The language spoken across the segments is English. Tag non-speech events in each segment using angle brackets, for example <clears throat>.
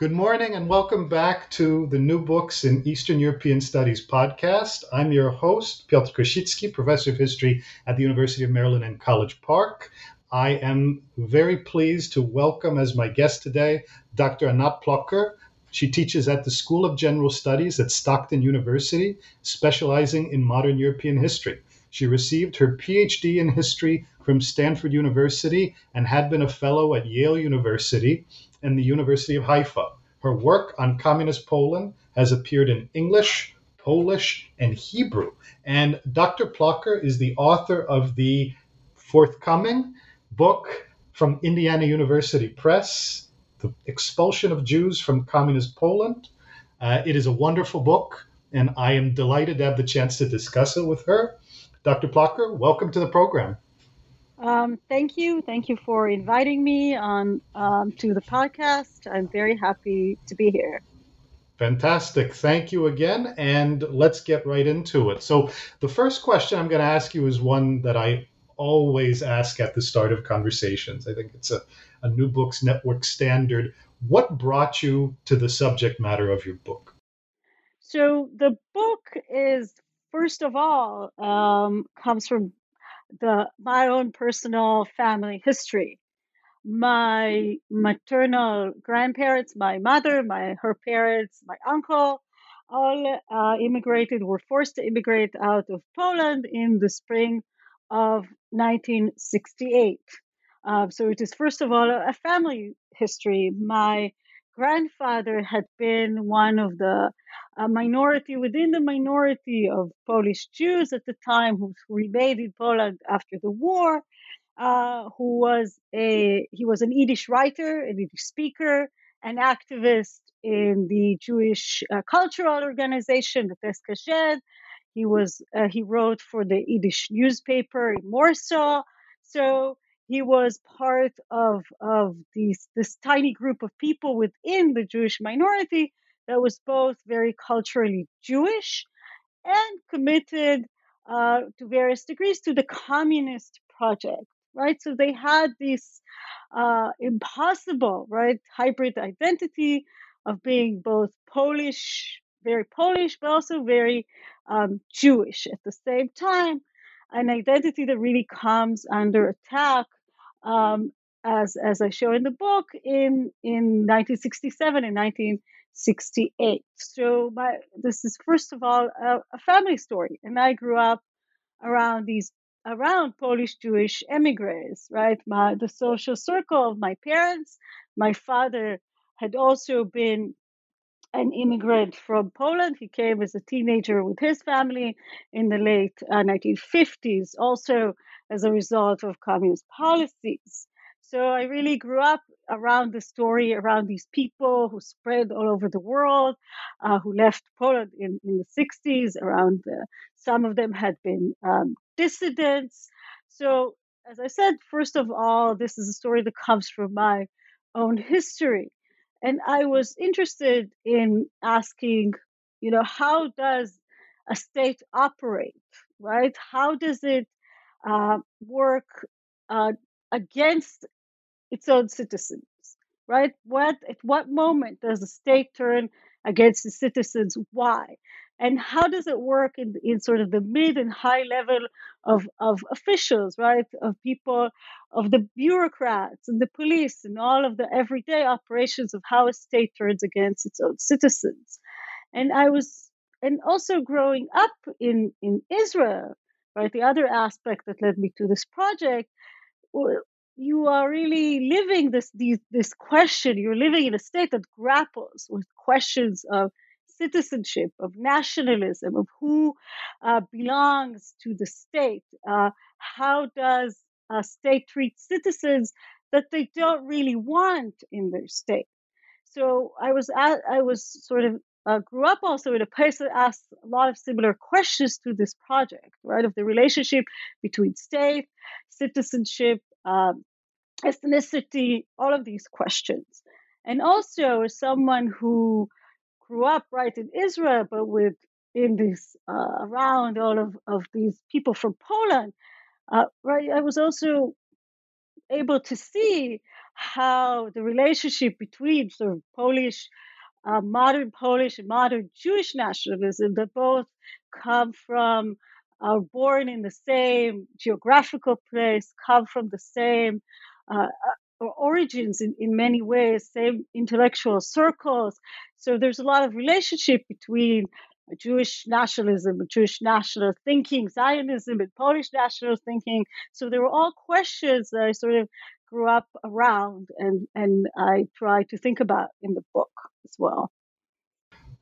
Good morning and welcome back to the New Books in Eastern European Studies podcast. I'm your host, Piotr Kosicki, professor of history at the University of Maryland in College Park. I am very pleased to welcome as my guest today Dr. Anat Plocker. She teaches at the School of General Studies at Stockton University, specializing in modern European history. She received her PhD in history from Stanford University and had been a fellow at Yale University and the University of Haifa. Her work on communist Poland has appeared in English, Polish, and Hebrew. And Dr. Plocker is the author of the forthcoming book from Indiana University Press, The Expulsion of Jews from Communist Poland. Uh, it is a wonderful book, and I am delighted to have the chance to discuss it with her. Dr. Plocker, welcome to the program. Um, thank you. Thank you for inviting me on um, to the podcast. I'm very happy to be here. Fantastic. Thank you again. And let's get right into it. So, the first question I'm going to ask you is one that I always ask at the start of conversations. I think it's a, a New Books Network standard. What brought you to the subject matter of your book? So, the book is, first of all, um, comes from the my own personal family history. My maternal grandparents, my mother, my her parents, my uncle, all uh, immigrated, were forced to immigrate out of Poland in the spring of 1968. Uh, so it is first of all a family history. My grandfather had been one of the minority within the minority of Polish Jews at the time who remained in Poland after the war, uh, who was a he was an Yiddish writer, a Yiddish speaker, an activist in the Jewish uh, cultural organization, the Tes He was uh, he wrote for the Yiddish newspaper in Warsaw. So he was part of of these this tiny group of people within the Jewish minority that was both very culturally Jewish and committed uh, to various degrees to the communist project, right? So they had this uh, impossible, right, hybrid identity of being both Polish, very Polish, but also very um, Jewish at the same time, an identity that really comes under attack um, as as I show in the book in in 1967 and 1968. So my this is first of all a, a family story, and I grew up around these around Polish Jewish emigres, right? My the social circle of my parents. My father had also been an immigrant from Poland. He came as a teenager with his family in the late uh, 1950s, also as a result of communist policies. So I really grew up around the story, around these people who spread all over the world, uh, who left Poland in, in the 60s. Around the, some of them had been um, dissidents. So, as I said, first of all, this is a story that comes from my own history. And I was interested in asking, you know, how does a state operate, right? How does it uh, work uh, against its own citizens, right? What at what moment does the state turn against the citizens? Why? And how does it work in, in sort of the mid and high level of, of officials, right? Of people, of the bureaucrats and the police and all of the everyday operations of how a state turns against its own citizens. And I was, and also growing up in, in Israel, right? The other aspect that led me to this project you are really living this these, this question. You're living in a state that grapples with questions of citizenship, of nationalism, of who uh, belongs to the state. Uh, how does a state treat citizens that they don't really want in their state. So I was at, I was sort of uh, grew up also in a place that asked a lot of similar questions to this project, right? Of the relationship between state, citizenship, um, ethnicity, all of these questions. And also, as someone who grew up right in Israel, but with in this uh, around all of, of these people from Poland, uh, right? I was also able to see how the relationship between sort of Polish, uh, modern Polish and modern Jewish nationalism that both come from, are born in the same geographical place, come from the same uh, uh origins in, in many ways, same intellectual circles. So there's a lot of relationship between Jewish nationalism, Jewish national thinking, Zionism, and Polish national thinking. So they were all questions that I sort of grew up around and, and I try to think about in the book as well.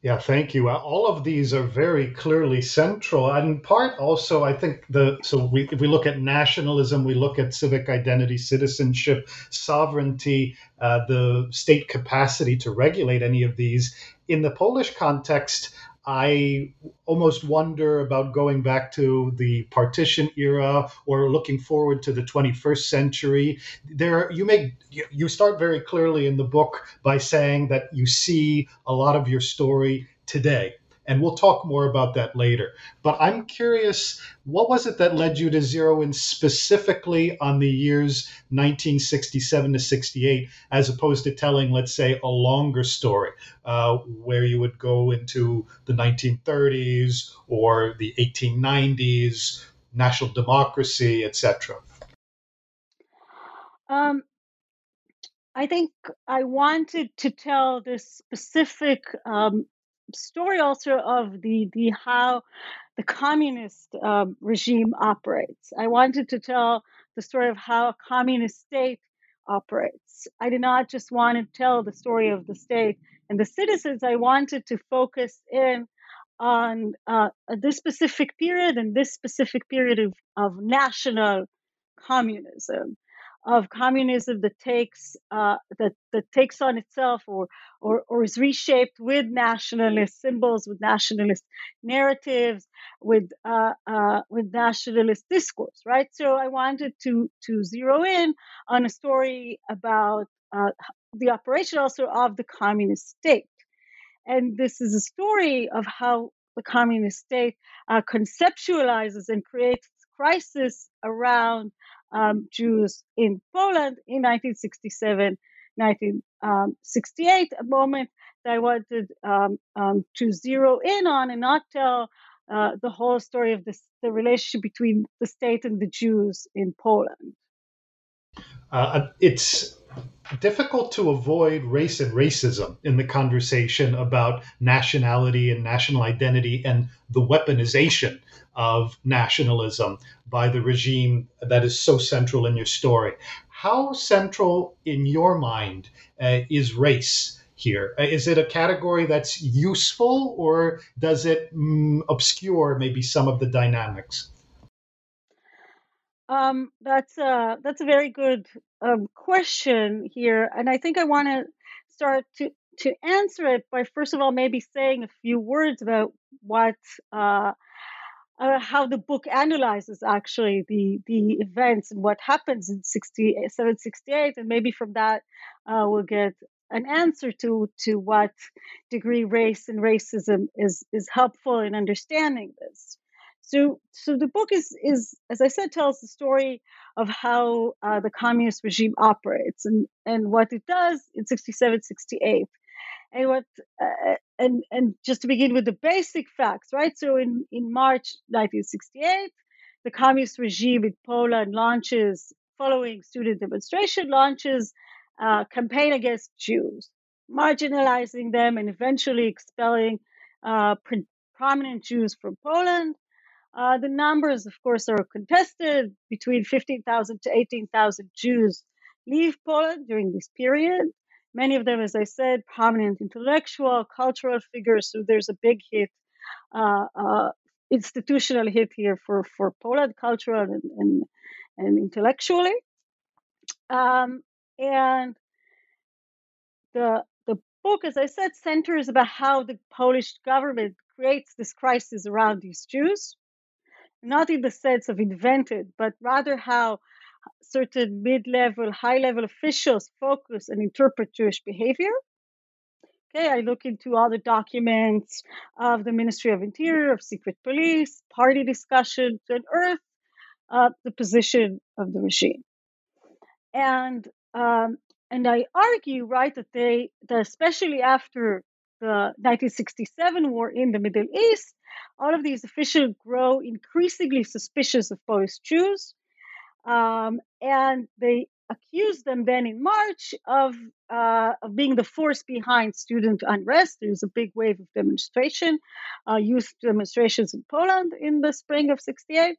Yeah, thank you. All of these are very clearly central, and part also, I think the so we, if we look at nationalism, we look at civic identity, citizenship, sovereignty, uh, the state capacity to regulate any of these. In the Polish context, I almost wonder about going back to the partition era or looking forward to the 21st century. There, you make you start very clearly in the book by saying that you see a lot of your story today and we'll talk more about that later. But I'm curious, what was it that led you to zero in specifically on the years 1967 to 68, as opposed to telling, let's say, a longer story uh, where you would go into the 1930s or the 1890s, national democracy, etc. Um, I think I wanted to tell this specific um, story also of the the how the communist um, regime operates. I wanted to tell the story of how a communist state operates. I did not just want to tell the story of the state and the citizens. I wanted to focus in on uh, this specific period and this specific period of, of national communism of communism that takes uh, that that takes on itself or, or or is reshaped with nationalist symbols, with nationalist narratives, with uh, uh, with nationalist discourse, right? So I wanted to to zero in on a story about uh, the operation also of the communist state, and this is a story of how the communist state uh, conceptualizes and creates crisis around um, Jews in Poland in 1967, 1968, a moment that I wanted um, um, to zero in on and not tell uh, the whole story of this, the relationship between the state and the Jews in Poland. Uh, it's difficult to avoid race and racism in the conversation about nationality and national identity and the weaponization of nationalism by the regime that is so central in your story. How central in your mind uh, is race here? Uh, it a category that's useful or does it mm, obscure maybe some of the dynamics? Um, that's a that's a very good um, question here, and I think I want to start to to answer it by first of all maybe saying a few words about what uh, uh, how the book analyzes actually the the events and what happens in 67 68 and maybe from that uh, we'll get an answer to to what degree race and racism is is helpful in understanding this so so the book is is as i said tells the story of how uh, the communist regime operates and and what it does in 67 68 and what uh, and and just to begin with the basic facts, right? So in in March 1968, the communist regime in Poland launches, following student demonstration, launches a campaign against Jews, marginalizing them and eventually expelling uh, prominent Jews from Poland. Uh, the numbers, of course, are contested. Between 15,000 to 18,000 Jews leave Poland during this period. Many of them, as I said, prominent intellectual, cultural figures. So there's a big hit, uh, uh, institutional hit here for, for Poland, cultural and, and, and intellectually. Um, and the the book, as I said, centers about how the Polish government creates this crisis around these Jews, not in the sense of invented, but rather how certain mid-level, high-level officials focus and interpret Jewish behavior. Okay, I look into all the documents of the Ministry of Interior, of secret police, party discussions, and earth uh, the position of the regime. And um, and I argue, right, that they, that especially after the 1967 war in the Middle East, all of these officials grow increasingly suspicious of Polish Jews, um, and they accused them then in March of, uh, of being the force behind student unrest. There was a big wave of demonstration, uh, youth demonstrations in Poland in the spring of 68,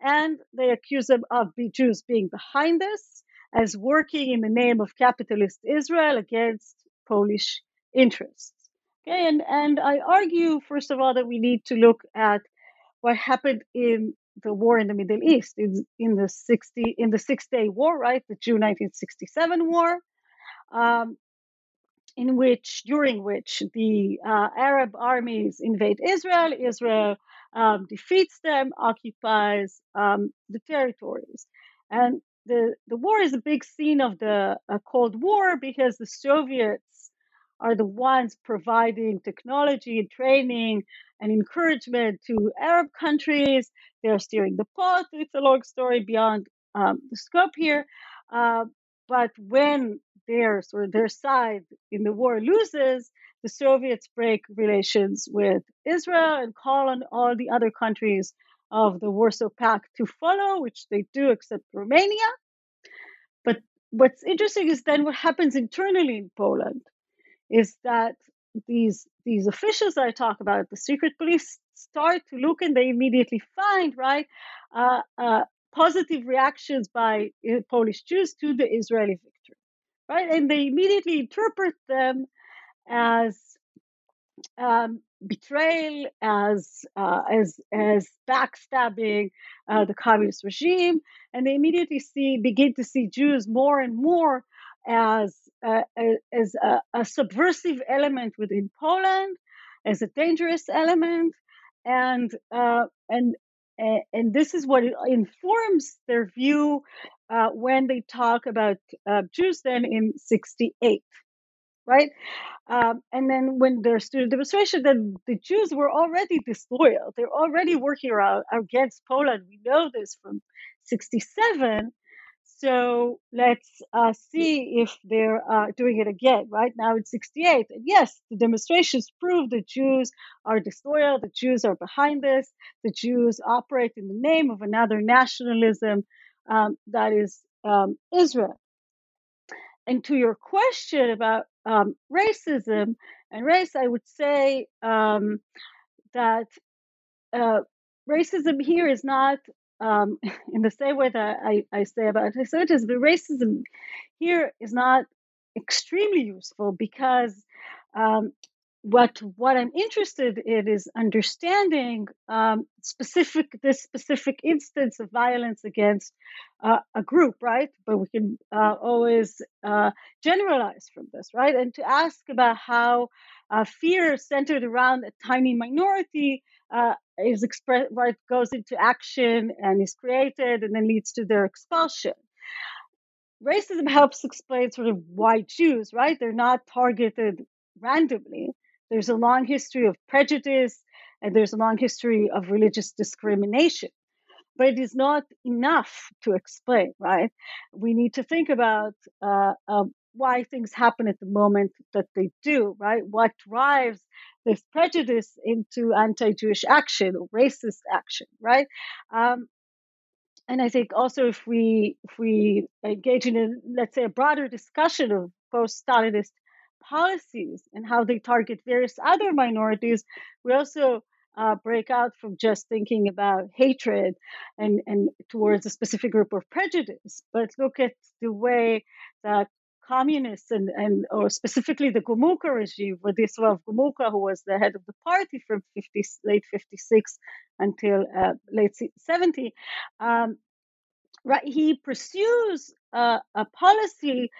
and they accused them of the Jews being behind this as working in the name of capitalist Israel against Polish interests. Okay, and, and I argue, first of all, that we need to look at what happened in the war in the Middle East in, in the 60 in the Six Day War, right, the June 1967 war, um, in which during which the uh, Arab armies invade Israel, Israel um, defeats them, occupies um, the territories, and the the war is a big scene of the uh, Cold War because the Soviets are the ones providing technology and training and encouragement to Arab countries. They're steering the pot. It's a long story beyond um, the scope here. Uh, but when their sort of their side in the war loses, the Soviets break relations with Israel and call on all the other countries of the Warsaw Pact to follow, which they do except Romania. But what's interesting is then what happens internally in Poland is that these these officials I talk about, the secret police, start to look and they immediately find right uh, uh, positive reactions by uh, Polish Jews to the Israeli victory, right, and they immediately interpret them as um, betrayal, as uh, as as backstabbing uh, the communist regime, and they immediately see begin to see Jews more and more as uh, as a, a, subversive element within Poland, as a dangerous element, and uh, and and this is what informs their view uh, when they talk about uh, Jews then in '68 right? Um, and then when there's student demonstration, then the Jews were already disloyal. They're already working around against Poland. We know this from 67. So let's uh, see if they're uh, doing it again. Right now it's 68. And yes, the demonstrations prove the Jews are disloyal. The Jews are behind this. The Jews operate in the name of another nationalism um, that is um, Israel. And to your question about um, racism and race, I would say um, that uh, racism here is not um, <laughs> in the same way that I, I say about anti-Semitism. Racism here is not extremely useful because um, what what I'm interested in is understanding um, specific this specific instance of violence against uh, a group, right? But we can uh, always uh, generalize from this, right? And to ask about how uh, fear centered around a tiny minority uh, is expressed, right? Goes into action and is created, and then leads to their expulsion racism helps explain sort of why Jews, right? They're not targeted randomly. There's a long history of prejudice and there's a long history of religious discrimination. But it is not enough to explain, right? We need to think about uh, uh, why things happen at the moment that they do, right? What drives this prejudice into anti-Jewish action or racist action, right? Um, and I think also if we if we engage in a let's say a broader discussion of post-Stalinist policies and how they target various other minorities, we also uh, break out from just thinking about hatred and, and towards a specific group of prejudice, but look at the way that communists and, and or specifically the Gomulka regime, Władysław Gomułka, who was the head of the party from 50, late 56 until uh, late 70, um, right, he pursues a policy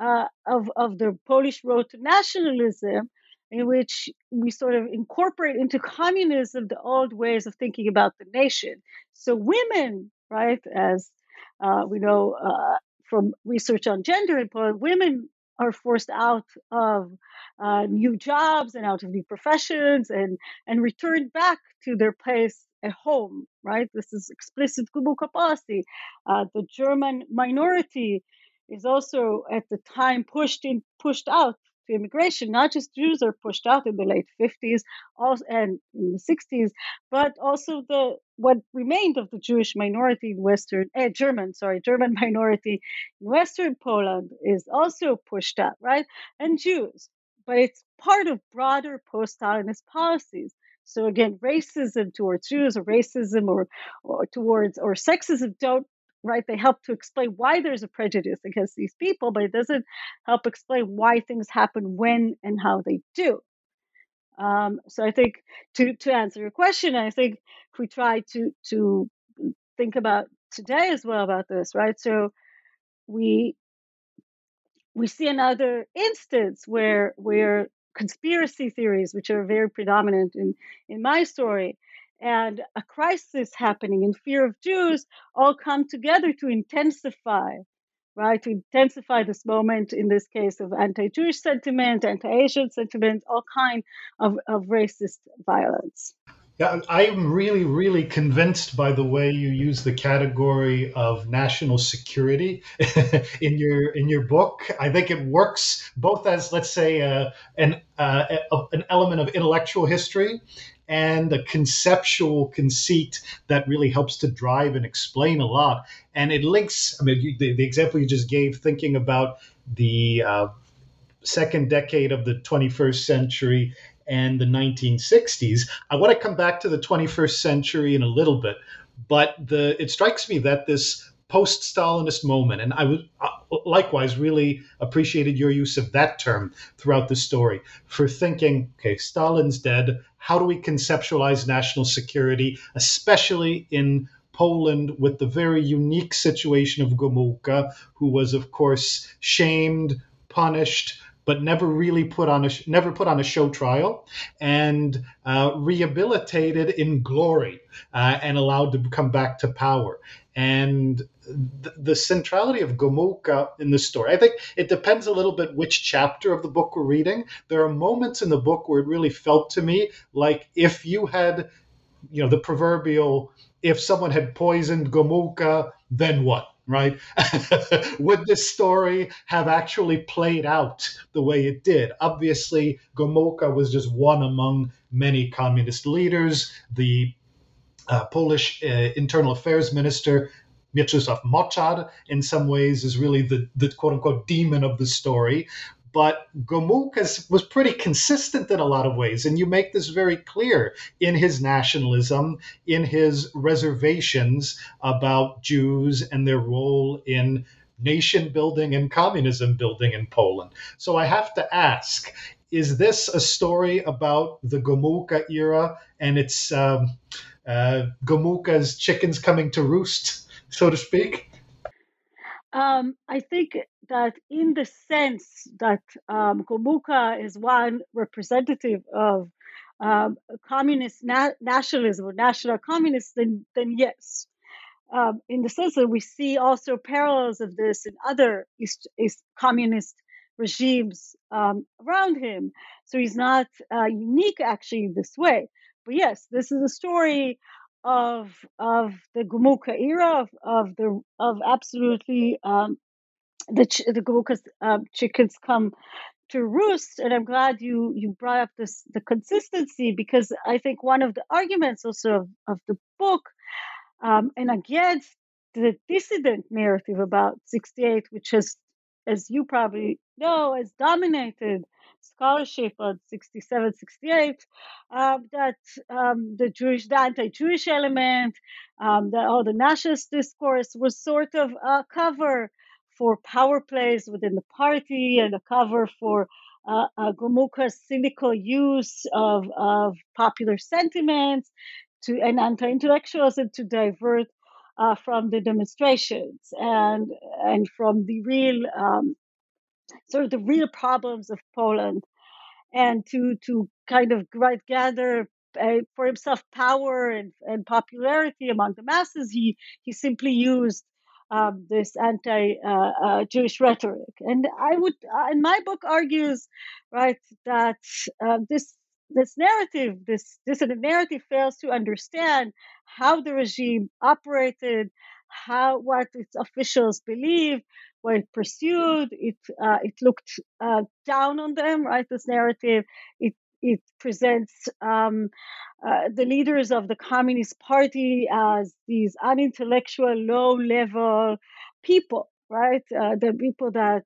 uh, of of the Polish road to nationalism, in which we sort of incorporate into communism the old ways of thinking about the nation. So women, right, as uh, we know uh, from research on gender in women are forced out of uh, new jobs and out of new professions and and returned back to their place at home. Right, this is explicit Gomułka policy. Uh, the German minority is also at the time pushed in pushed out to immigration. Not just Jews are pushed out in the late 50s also, and in the 60s, but also the what remained of the Jewish minority in Western eh, German, sorry, German <laughs> minority in Western Poland is also pushed out, right? And Jews, but it's part of broader post-Stalinist policies. So again, racism towards Jews or racism or, or towards or sexism don't right? They help to explain why there's a prejudice against these people, but it doesn't help explain why things happen when and how they do. Um, so I think to to answer your question, I think if we try to to think about today as well about this, right? So we we see another instance where where conspiracy theories, which are very predominant in in my story, and a crisis happening in fear of Jews all come together to intensify, right? To intensify this moment, in this case, of anti-Jewish sentiment, anti-Asian sentiment, all kind of, of racist violence. Yeah, I'm really, really convinced by the way you use the category of national security <laughs> in your in your book. I think it works both as, let's say, uh, an uh, an element of intellectual history and a conceptual conceit that really helps to drive and explain a lot. And it links. I mean, the, the example you just gave, thinking about the uh, second decade of the 21st century and the 1960s. I want to come back to the 21st century in a little bit, but the it strikes me that this post-Stalinist moment, and I would uh, likewise really appreciated your use of that term throughout the story for thinking, okay, Stalin's dead. How do we conceptualize national security, especially in Poland with the very unique situation of Gomułka, who was, of course, shamed, punished, but never really put on a never put on a show trial, and uh, rehabilitated in glory uh, and allowed to come back to power. And the, the centrality of Gomułka in the story, I think it depends a little bit which chapter of the book we're reading. There are moments in the book where it really felt to me like if you had, you know, the proverbial if someone had poisoned Gomułka, then what? right? <laughs> Would this story have actually played out the way it did? Obviously, Gomułka was just one among many communist leaders. The uh, Polish uh, internal affairs minister Mieczysław Moczar, in some ways, is really the, the quote unquote demon of the story. But Gomułka was pretty consistent in a lot of ways. And you make this very clear in his nationalism, in his reservations about Jews and their role in nation building and communism building in Poland. So I have to ask is this a story about the Gomułka era and it's um, uh, Gomułka's chickens coming to roost, <laughs> so to speak? Um, I think that in the sense that um, Gomułka is one representative of um, communist na- nationalism or national communists, then, then yes. Um, in the sense that we see also parallels of this in other East, East communist regimes um, around him. So he's not uh, unique actually in this way. But yes, this is a story of of the Gomułka era of, of the of absolutely um, the ch- the Gomułka um, chickens come to roost and i'm glad you you brought up this the consistency because i think one of the arguments also of, of the book um, and against the dissident narrative about 68 which has as you probably know has dominated scholarship on 67, 68, um, that um, the Jewish, the anti-Jewish element, um, all the nationalist discourse was sort of a cover for power plays within the party and a cover for uh, cynical use of, of popular sentiments to and anti-intellectualism to divert uh, from the demonstrations and and from the real um, sort of the real problems of Poland and to to kind of right, gather uh, for himself power and, and popularity among the masses, he he simply used um, this anti-Jewish uh, uh, rhetoric. And I would, uh, in my book, argues right that uh, this this narrative, this this narrative, fails to understand how the regime operated, how what its officials believed, it pursued. It uh, it looked uh, down on them. Right, this narrative. It it presents um, uh, the leaders of the Communist Party as these unintellectual, low-level people, right? Uh, the people that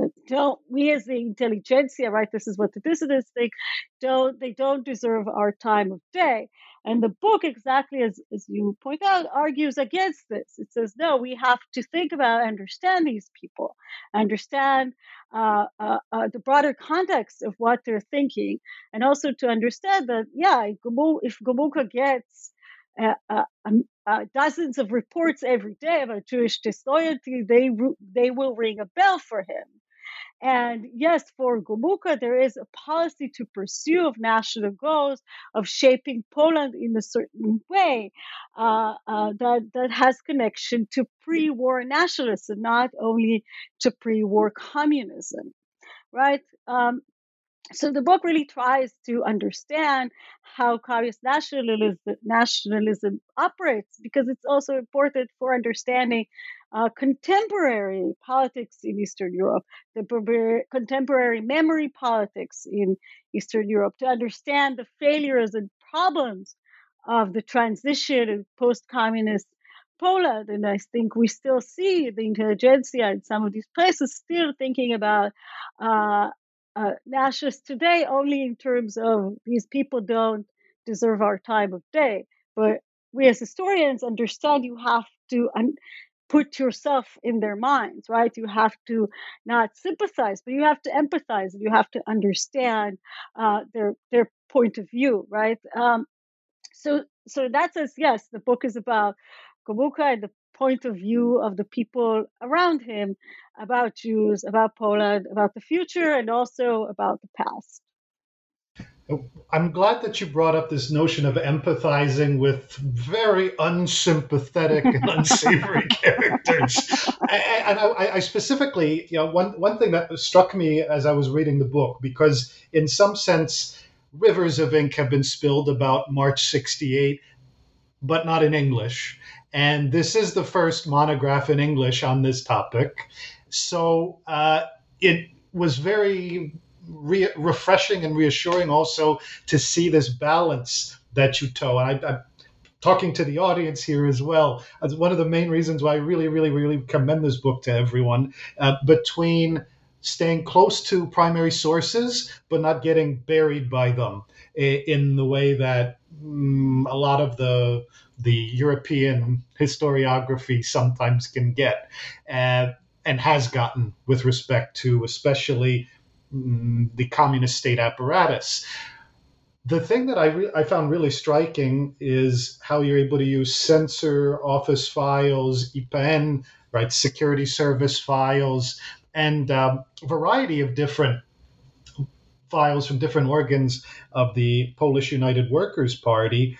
uh, don't we as the intelligentsia, right? This is what the dissidents think. Don't they don't deserve our time of day? And the book, exactly as, as you point out, argues against this. It says, no, we have to think about, understand these people, understand uh, uh, uh, the broader context of what they're thinking, and also to understand that, yeah, if Gomulka gets uh, uh, um, uh, dozens of reports every day about Jewish disloyalty, they they will ring a bell for him. And yes, for Gomulka, there is a policy to pursue of national goals of shaping Poland in a certain way uh, uh, that, that has connection to pre-war nationalism, not only to pre-war communism, right? Um, so the book really tries to understand how communist nationalism, nationalism operates because it's also important for understanding uh, contemporary politics in Eastern Europe, the contemporary memory politics in Eastern Europe, to understand the failures and problems of the transition in post-communist Poland. And I think we still see the intelligentsia in some of these places still thinking about uh, uh, today only in terms of these people don't deserve our time of day. But we as historians understand you have to un- put yourself in their minds, right? You have to not sympathize, but you have to empathize. You have to understand uh, their their point of view, right? Um, so so that says yes, the book is about Gomulka and the point of view of the people around him about Jews, about Poland, about the future, and also about the past. I'm glad that you brought up this notion of empathizing with very unsympathetic and <laughs> unsavory characters. And I, I, specifically, you know, one, one thing that struck me as I was reading the book, because in some sense, rivers of ink have been spilled about March 68, but not in English. And this is the first monograph in English on this topic. So uh, it was very re- refreshing and reassuring also to see this balance that you toe. And I, I talking to the audience here as well as one of the main reasons why I really, really, really commend this book to everyone uh, between staying close to primary sources but not getting buried by them in the way that mm, a lot of the the European historiography sometimes can get uh, and has gotten with respect to especially the communist state apparatus. The thing that I, re- I found really striking is how you're able to use censor office files, IPN, right, security service files, and um, a variety of different files from different organs of the Polish United Workers' Party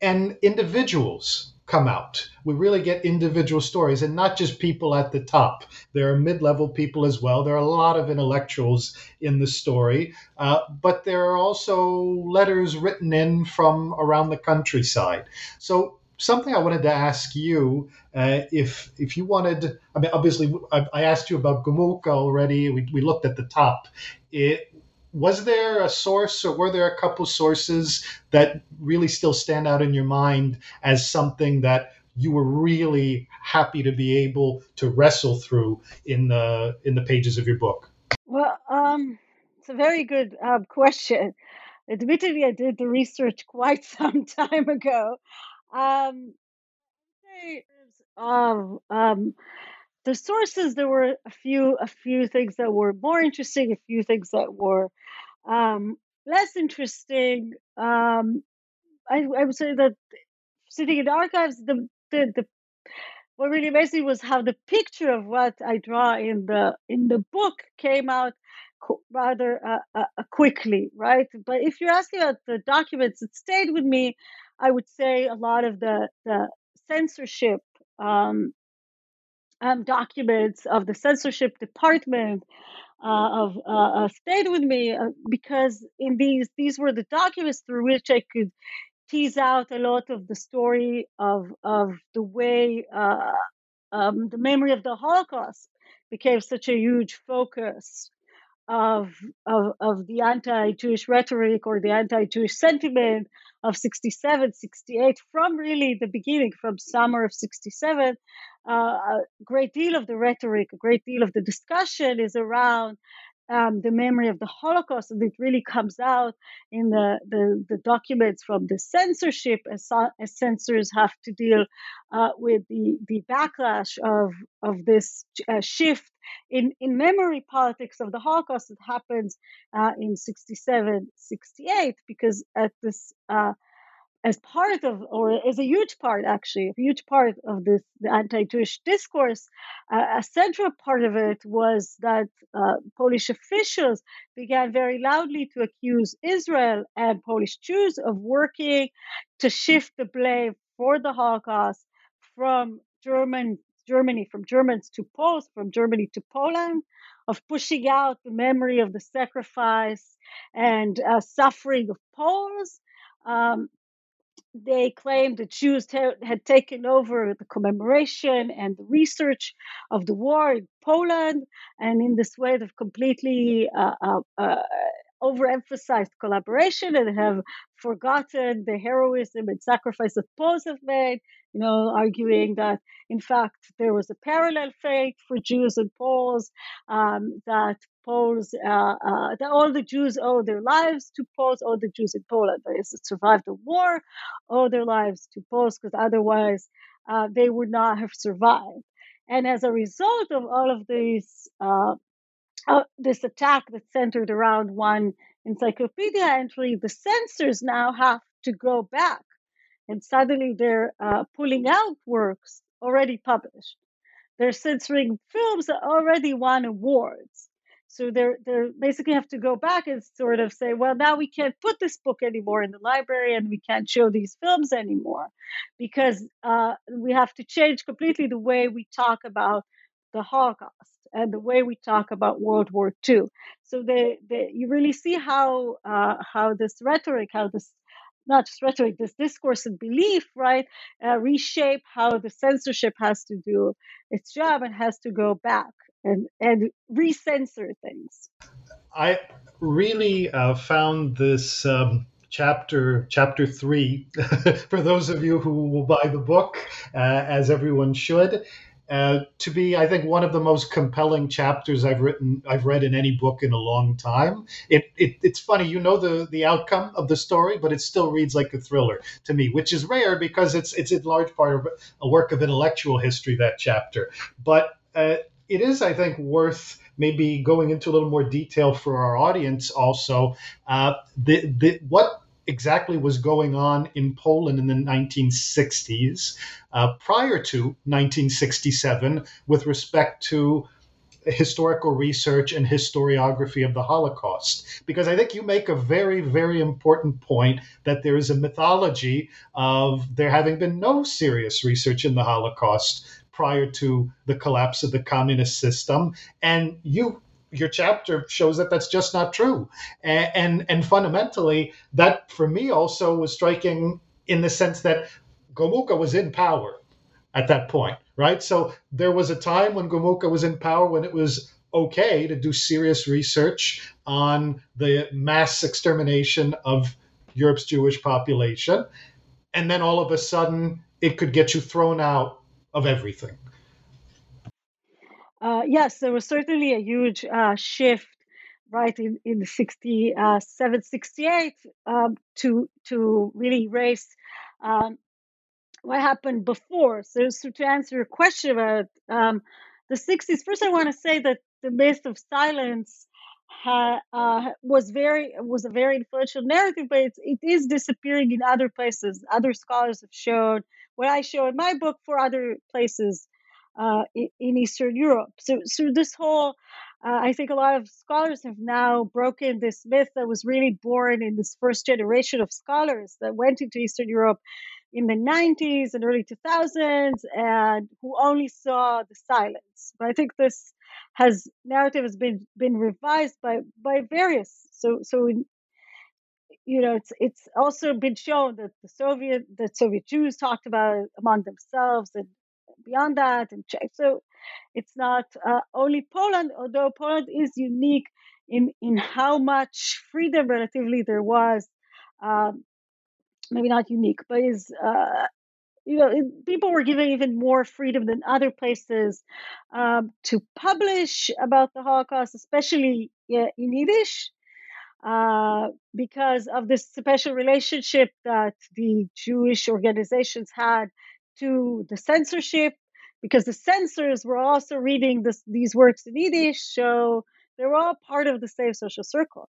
and individuals come out. We really get individual stories and not just people at the top. There are mid level people as well. There are a lot of intellectuals in the story, uh, but there are also letters written in from around the countryside. So, something I wanted to ask you uh, if if you wanted, I mean, obviously, I, I asked you about Gomulka already. We, we looked at the top. It, was there a source or were there a couple sources that really still stand out in your mind as something that you were really happy to be able to wrestle through in the in the pages of your book? Well um, it's a very good um, question. Admittedly i did the research quite <laughs> some time ago. Um, um, um, the sources there were a few a few things that were more interesting a few things that were um, less interesting, um, I, I, would say that sitting in the archives, the, the, the what really amazed me was how the picture of what I draw in the in the book came out rather uh, uh, uh, quickly, right? But if you're asking about the documents that stayed with me, I would say a lot of the the censorship um, um, documents of the censorship department uh, of uh, uh, stayed with me uh, because in these these were the documents through which I could tease out a lot of the story of of the way uh, um, the memory of the Holocaust became such a huge focus of of, of the anti-Jewish rhetoric or the anti-Jewish sentiment of 67, 68, from really the beginning, from summer of 67, uh, a great deal of the rhetoric, a great deal of the discussion is around um, the memory of the Holocaust, and it really comes out in the, the, the documents from the censorship, as, as censors have to deal uh, with the, the backlash of, of this uh, shift in, in memory politics of the Holocaust that happens uh, in 67, 68, because at this uh, as part of, or as a huge part, actually, a huge part of this the anti-Jewish discourse, uh, a central part of it was that uh, Polish officials began very loudly to accuse Israel and Polish Jews of working to shift the blame for the Holocaust from German Germany, from Germans to Poles, from Germany to Poland, of pushing out the memory of the sacrifice and uh, suffering of Poles. Um, they claimed the Jews had taken over the commemoration and the research of the war in Poland, and in this way, they've completely uh, uh, uh, overemphasized collaboration and have forgotten the heroism and sacrifice that Poles have made. You know, arguing that in fact there was a parallel fate for Jews and Poles, um, that Poles, uh, uh, that all the Jews owe their lives to Poles, all the Jews in Poland that survived the war owe their lives to Poles, because otherwise uh, they would not have survived. And as a result of all of these, uh, uh, this attack that centered around one encyclopedia entry, the censors now have to go back, and suddenly they're uh, pulling out works already published. They're censoring films that already won awards. So they're they basically have to go back and sort of say, well, now we can't put this book anymore in the library, and we can't show these films anymore, because uh, we have to change completely the way we talk about the Holocaust and the way we talk about World War II. So they, they you really see how uh, how this rhetoric, how this not just rhetoric, this discourse and belief, right, uh, reshape how the censorship has to do its job and has to go back and and recensor things. I really uh, found this um, chapter chapter three <laughs> for those of you who will buy the book, uh, as everyone should. Uh, to be, I think, one of the most compelling chapters I've written, I've read in any book in a long time. It, it, it's funny, you know the the outcome of the story, but it still reads like a thriller to me, which is rare because it's it's in large part a work of intellectual history. That chapter, but uh, it is, I think, worth maybe going into a little more detail for our audience also. Uh, the, the, what exactly was going on in Poland in the 1960s uh, prior to 1967 with respect to historical research and historiography of the Holocaust. Because I think you make a very, very important point that there is a mythology of there having been no serious research in the Holocaust prior to the collapse of the communist system. And you your chapter shows that that's just not true. And, and, and fundamentally, that for me also was striking in the sense that Gomułka was in power at that point, right? So there was a time when Gomułka was in power when it was okay to do serious research on the mass extermination of Europe's Jewish population. And then all of a sudden, it could get you thrown out of everything. Uh, yes, there was certainly a huge uh, shift, right, in, in the 67, uh, 68 um, to, to really erase um, what happened before. So, so, to answer your question about um, the 60s, first I want to say that the myth of silence ha, uh, was very was a very influential narrative, but it is disappearing in other places. Other scholars have shown what I show in my book for other places uh, in, Eastern Europe. So, so this whole, uh, I think a lot of scholars have now broken this myth that was really born in this first generation of scholars that went into Eastern Europe in the 90s and early 2000s and who only saw the silence. But I think this has narrative has been been revised by by various so so in, you know it's it's also been shown that the Soviet the Soviet Jews talked about it among themselves and beyond that and Czech. So it's not uh, only Poland, although Poland is unique in in how much freedom relatively there was. Um, maybe not unique, but is uh, you know people were given even more freedom than other places um, to publish about the Holocaust, especially in Yiddish. Uh, because of this special relationship that the Jewish organizations had to the censorship, because the censors were also reading this, these works in Yiddish, so they were all part of the same social circle.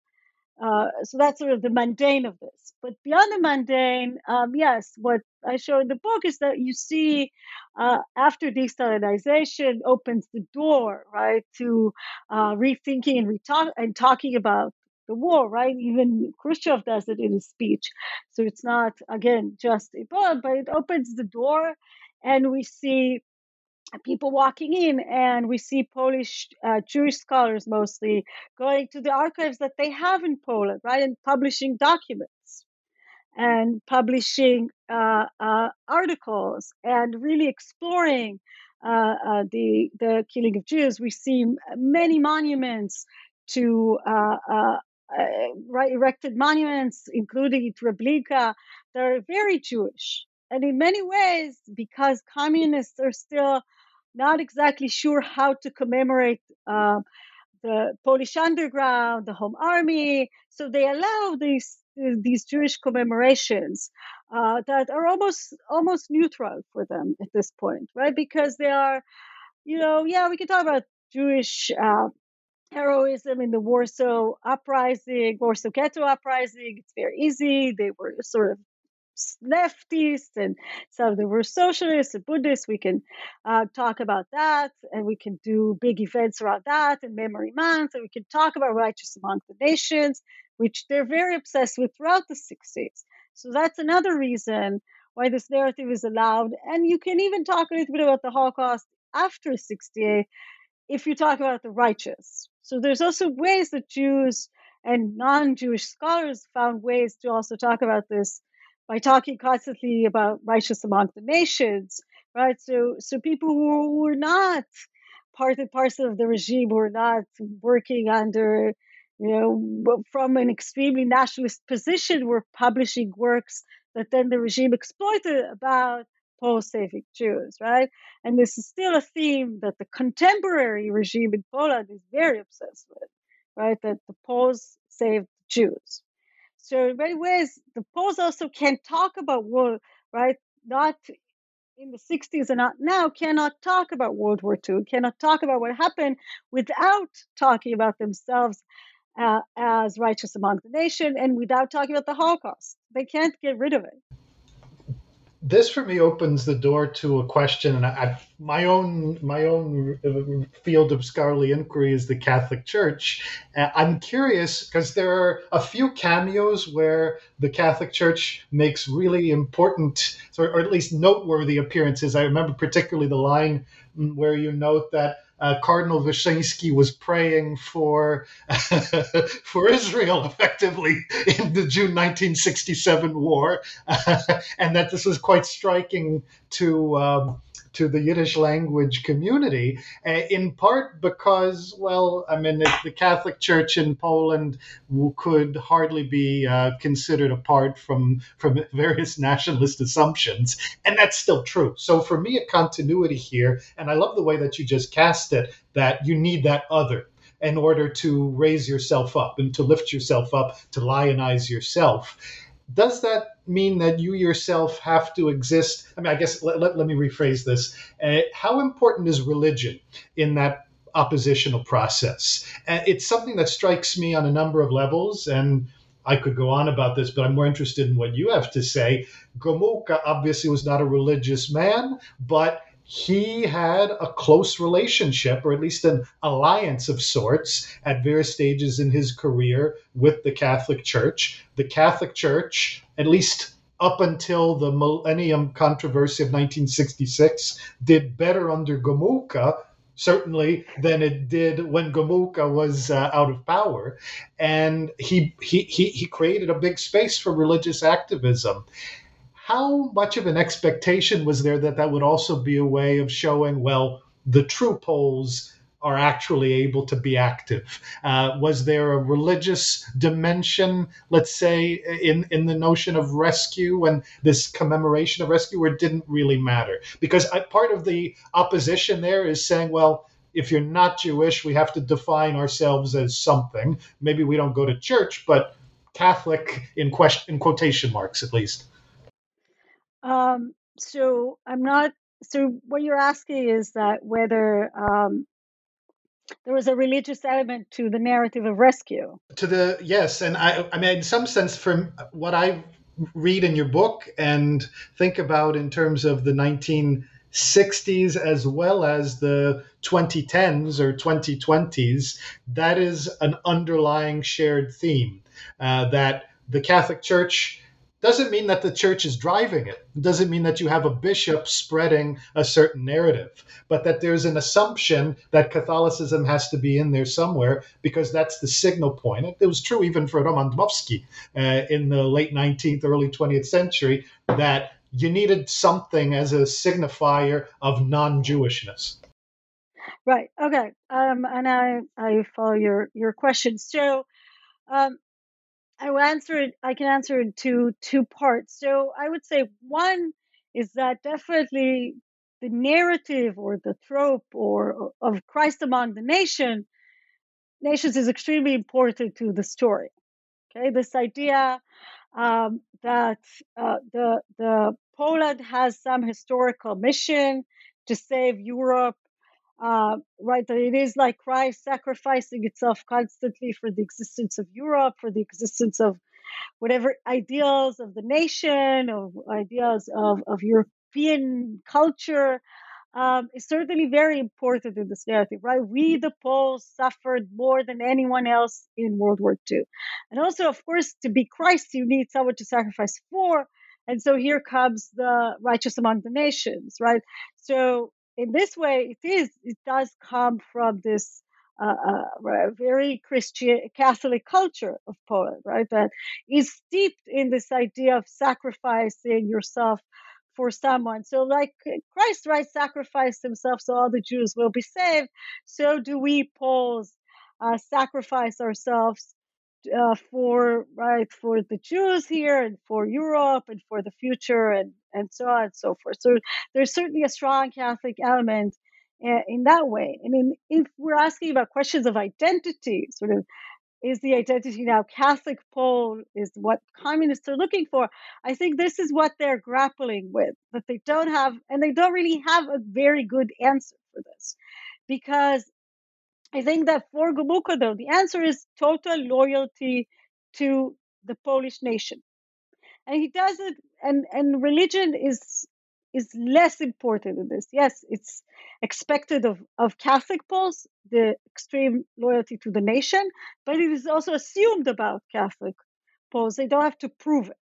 Uh, so that's sort of the mundane of this. But beyond the mundane, um, yes, what I show in the book is that you see uh, after de-Stalinization opens the door, right, to uh, rethinking and, retalk- and talking about the war, right? Even Khrushchev does it in his speech. So it's not, again, just a book, but it opens the door and we see people walking in and we see Polish uh, Jewish scholars mostly going to the archives that they have in Poland, right, and publishing documents and publishing uh, uh, articles and really exploring uh, uh, the the killing of Jews. We see many monuments to uh, right, erected monuments, including Treblinka, that are very Jewish. And in many ways, because communists are still not exactly sure how to commemorate uh, the Polish underground, the Home Army. So they allow these these Jewish commemorations uh, that are almost almost neutral for them at this point, right? Because they are, you know, yeah, we can talk about Jewish uh, heroism in the Warsaw Uprising, Warsaw Ghetto Uprising. It's very easy. They were sort of leftists and some of them were socialists and Bundists. We can uh, talk about that and we can do big events around that and Memory Month and we can talk about righteous among the nations, which they're very obsessed with throughout the 60s. So that's another reason why this narrative is allowed. And you can even talk a little bit about the Holocaust after 68 if you talk about the righteous. So there's also ways that Jews and non-Jewish scholars found ways to also talk about this by talking constantly about righteous among the nations, right? So, so people who were not part and parcel of the regime, who were not working under, you know, from an extremely nationalist position, were publishing works that then the regime exploited about post-Soviet Jews, right? And this is still a theme that the contemporary regime in Poland is very obsessed with, right? That the Poles saved Jews. So in many ways, the Poles also can't talk about war, right? Not in the 60s and not now cannot talk about World War II, cannot talk about what happened without talking about themselves uh, as righteous among the nation and without talking about the Holocaust. They can't get rid of it this for me opens the door to a question, and I, my own my own field of scholarly inquiry is the Catholic Church. Uh, I'm curious because there are a few cameos where the Catholic Church makes really important, or, or at least noteworthy appearances. I remember particularly the line mm, where you note that uh, Cardinal Wyszynski was praying for <laughs> for Israel effectively in the June 1967 war, <laughs> and that this was quite striking to. Um, to the Yiddish language community, uh, in part because, well, I mean, the Catholic Church in Poland could hardly be uh, considered apart from from various <laughs> nationalist assumptions, and that's still true. So for me, a continuity here, and I love the way that you just cast it, that you need that other in order to raise yourself up and to lift yourself up, to lionize yourself does that mean that you yourself have to exist? I mean, I guess let, let, let me rephrase this. Uh, how important is religion in that oppositional process? Uh, it's something that strikes me on a number of levels. And I could go on about this, but I'm more interested in what you have to say. Gomułka obviously was not a religious man, but he had a close relationship, or at least an alliance of sorts, at various stages in his career with the Catholic Church. The Catholic Church, at least up until the Millennium Controversy of 1966, did better under Gomułka certainly than it did when Gomułka was uh, out of power. And he, he, he, he created a big space for religious activism how much of an expectation was there that that would also be a way of showing, well, the true Poles are actually able to be active? Uh, was there a religious dimension, let's say, in, in the notion of rescue and this commemoration of rescue, or it didn't really matter? Because I, part of the opposition there is saying, well, if you're not Jewish, we have to define ourselves as something. Maybe we don't go to church, but Catholic in question, in quotation marks, at least. Um, so I'm not. So what you're asking is that whether um, there was a religious element to the narrative of rescue. To the yes, and I, I mean, in some sense, from what I read in your book and think about in terms of the 1960s as well as the 2010s or 2020s, that is an underlying shared theme uh, that the Catholic Church doesn't mean that the church is driving it. It doesn't mean that you have a bishop spreading a certain narrative, but that there's an assumption that Catholicism has to be in there somewhere because that's the signal point. It was true even for Roman Dmowski uh, in the late 19th, early 20th century that you needed something as a signifier of non-Jewishness. Right. Okay. Um, and I I follow your your question. So, um, I will answer it. I can answer it to two parts. So I would say one is that definitely the narrative or the trope or of Christ among the nation nations is extremely important to the story. Okay, this idea um, that uh, the the Poland has some historical mission to save Europe uh, right? That it is like Christ sacrificing itself constantly for the existence of Europe, for the existence of whatever ideals of the nation, of ideas of, of European culture, um, is certainly very important in this narrative, right? We, the Poles, suffered more than anyone else in World War II. And also, of course, to be Christ, you need someone to sacrifice for. And so here comes the righteous among the nations, right? So in this way, it is it does come from this uh, uh, very Christian Catholic culture of Poland, right? That is steeped in this idea of sacrificing yourself for someone. So, like Christ, right, sacrificed himself so all the Jews will be saved. So do we Poles uh, sacrifice ourselves uh, for right for the Jews here and for Europe and for the future and and so on and so forth. So there's certainly a strong Catholic element in that way. I mean, if we're asking about questions of identity, sort of is the identity now Catholic Pole is what communists are looking for. I think this is what they're grappling with, but they don't have, and they don't really have a very good answer for this because I think that for Gomułka, though, the answer is total loyalty to the Polish nation. And he does it, and, and religion is is less important in this. Yes, it's expected of, of Catholic Poles, the extreme loyalty to the nation, but it is also assumed about Catholic Poles. They don't have to prove it.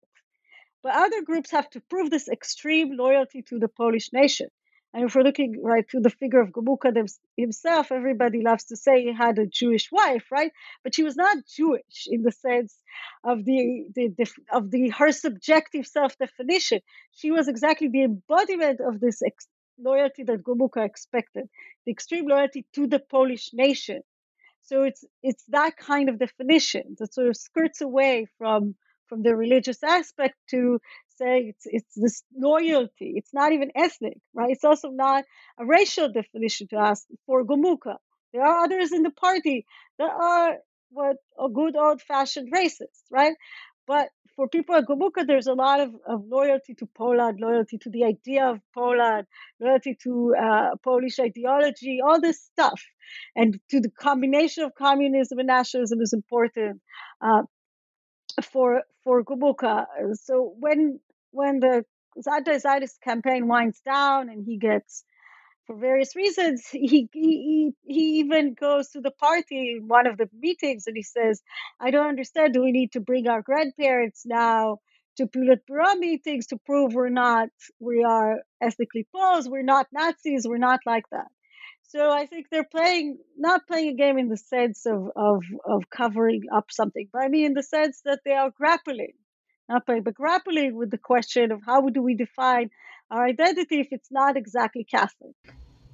But other groups have to prove this extreme loyalty to the Polish nation. And if we're looking right to the figure of Gomułka himself, everybody loves to say he had a Jewish wife, right? But she was not Jewish in the sense of the, the, of the her subjective self-definition. She was exactly the embodiment of this ex- loyalty that Gomułka expected, the extreme loyalty to the Polish nation. So it's it's that kind of definition that sort of skirts away from from the religious aspect to it's it's this loyalty. It's not even ethnic, right? It's also not a racial definition to ask for Gomułka. There are others in the party that are what a good old fashioned racist, right? But for people at Gomułka, there's a lot of, of loyalty to Poland, loyalty to the idea of Poland, loyalty to uh, Polish ideology, all this stuff. And to the combination of communism and nationalism is important. Uh, for for Gomulka. So when when the anti-Zionist campaign winds down and he gets for various reasons, <laughs> he, he he even goes to the party in one of the meetings and he says, "I don't understand. Do we need to bring our grandparents now to Politburo meetings to prove we're not we are ethnically Poles, we're not Nazis, we're not like that." So I think they're playing not playing a game in the sense of of of covering up something, but I mean in the sense that they are grappling, not but grappling with the question of how do we define our identity if it's not exactly Catholic?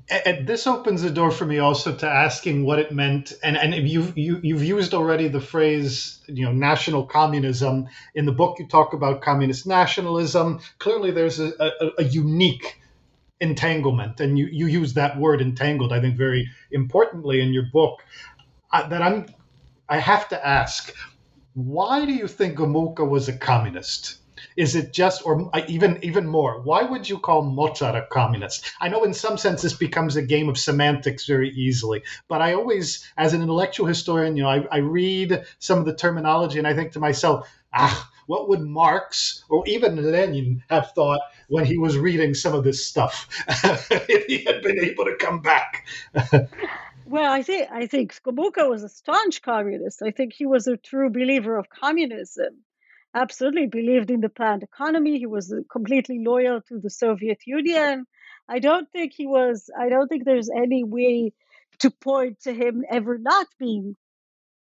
And this opens the door for me also to asking what it meant and and you've you, you've used already the phrase you know national communism. In the book you talk about communist nationalism. Clearly there's a, a, a unique entanglement and you you use that word entangled i think very importantly in your book. Uh, that i'm i have to ask why do you think Gomulka was a communist is it just, or even even more? Why would you call Moczar a communist? I know in some sense this becomes a game of semantics very easily, but I always, as an intellectual historian, you know, I, I read some of the terminology and I think to myself, ah, what would Marx or even Lenin have thought when he was reading some of this stuff <laughs> if he had been able to come back? <laughs> well, I think I think Gomulka was a staunch communist. I think he was a true believer of communism absolutely believed in the planned economy. He was uh, completely loyal to the Soviet Union. I don't think he was, I don't think there's any way to point to him ever not being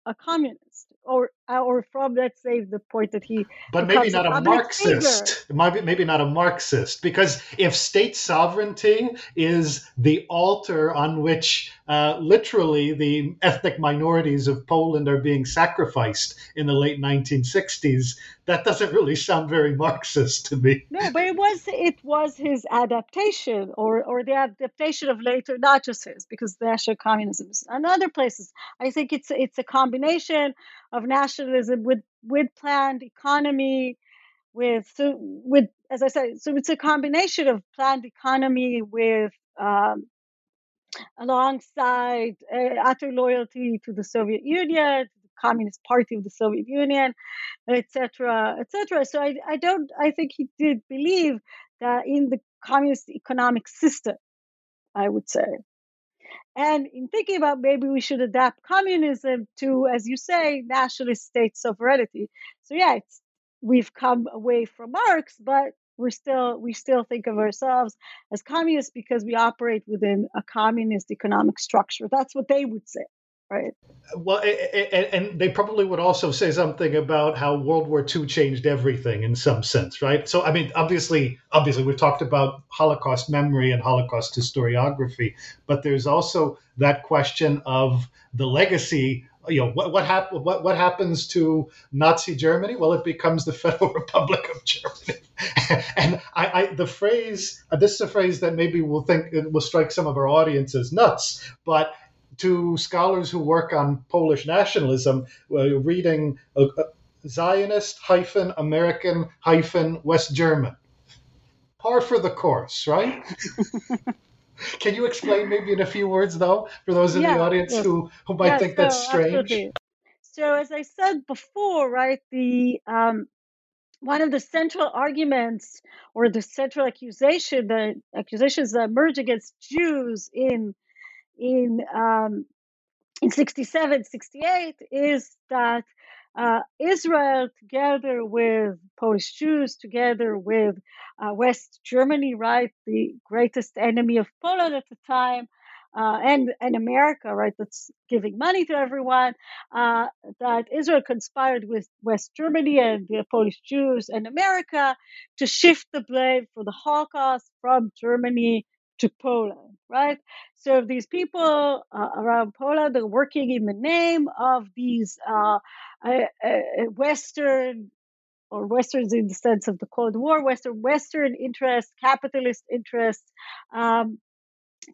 a communist or or from let's say the point that he but maybe not a, a marxist. Maybe, maybe not a marxist. Because if state sovereignty is the altar on which uh, literally the ethnic minorities of poland are being sacrificed in the late 1960s that doesn't really sound very marxist to me. No but it was it was his adaptation or or the adaptation of later not just his because national communism and other places. I think it's it's a combination of nationalism with with planned economy with with as i said so it's a combination of planned economy with um, alongside uh, utter loyalty to the soviet union the communist party of the soviet union etc etc so I, I don't i think he did believe that in the communist economic system i would say and in thinking about maybe we should adapt communism to, as you say, nationalist state sovereignty. So yeah, we've come away from Marx, but we're still we still think of ourselves as communists because we operate within a communist economic structure. That's what they would say right? Well, and they probably would also say something about how World War II changed everything in some sense, right? So, I mean, obviously, obviously, we've talked about Holocaust memory and Holocaust historiography, but there's also that question of the legacy. You know, what what, hap- what what happens to Nazi Germany? Well, it becomes the <laughs> Federal Republic of Germany. <laughs> and I, I, the phrase, this is a phrase that maybe we'll think will strike some of our audiences nuts, but to scholars who work on Polish nationalism, uh, reading uh, uh, Zionist hyphen American hyphen West German. Par for the course, right? <laughs> Can you explain maybe in a few words, though, for those in yeah, the audience yes. who, who might think that's strange? Absolutely. So, as I said before, right, the um, one of the central arguments or the central accusation, the accusations that emerge against Jews in in um, in 67 68 is that uh, Israel, together with Polish Jews, together with uh, West Germany, right, the greatest enemy of Poland at the time, uh, and and America, right, that's giving money to everyone, uh, that Israel conspired with West Germany and the Polish Jews and America to shift the blame for the Holocaust from Germany to Poland, right? So these people uh, around Poland are working in the name of these uh, uh, Western or Westerns in the sense of the Cold War, Western Western interests, capitalist interests, um,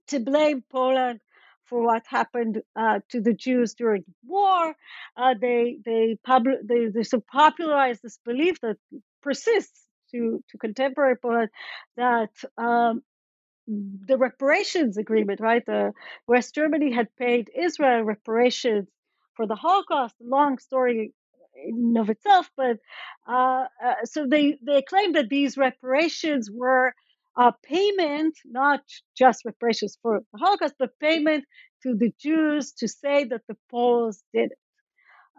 to blame Poland for what happened uh, to the Jews during the war. Uh, they they, pub- they they so popularized this belief that persists to to contemporary Poland that um, the reparations agreement, right? The West Germany had paid Israel reparations for the Holocaust. Long story in of itself, but uh, uh, so they they claim that these reparations were a payment, not just reparations for the Holocaust, but payment to the Jews to say that the Poles did it.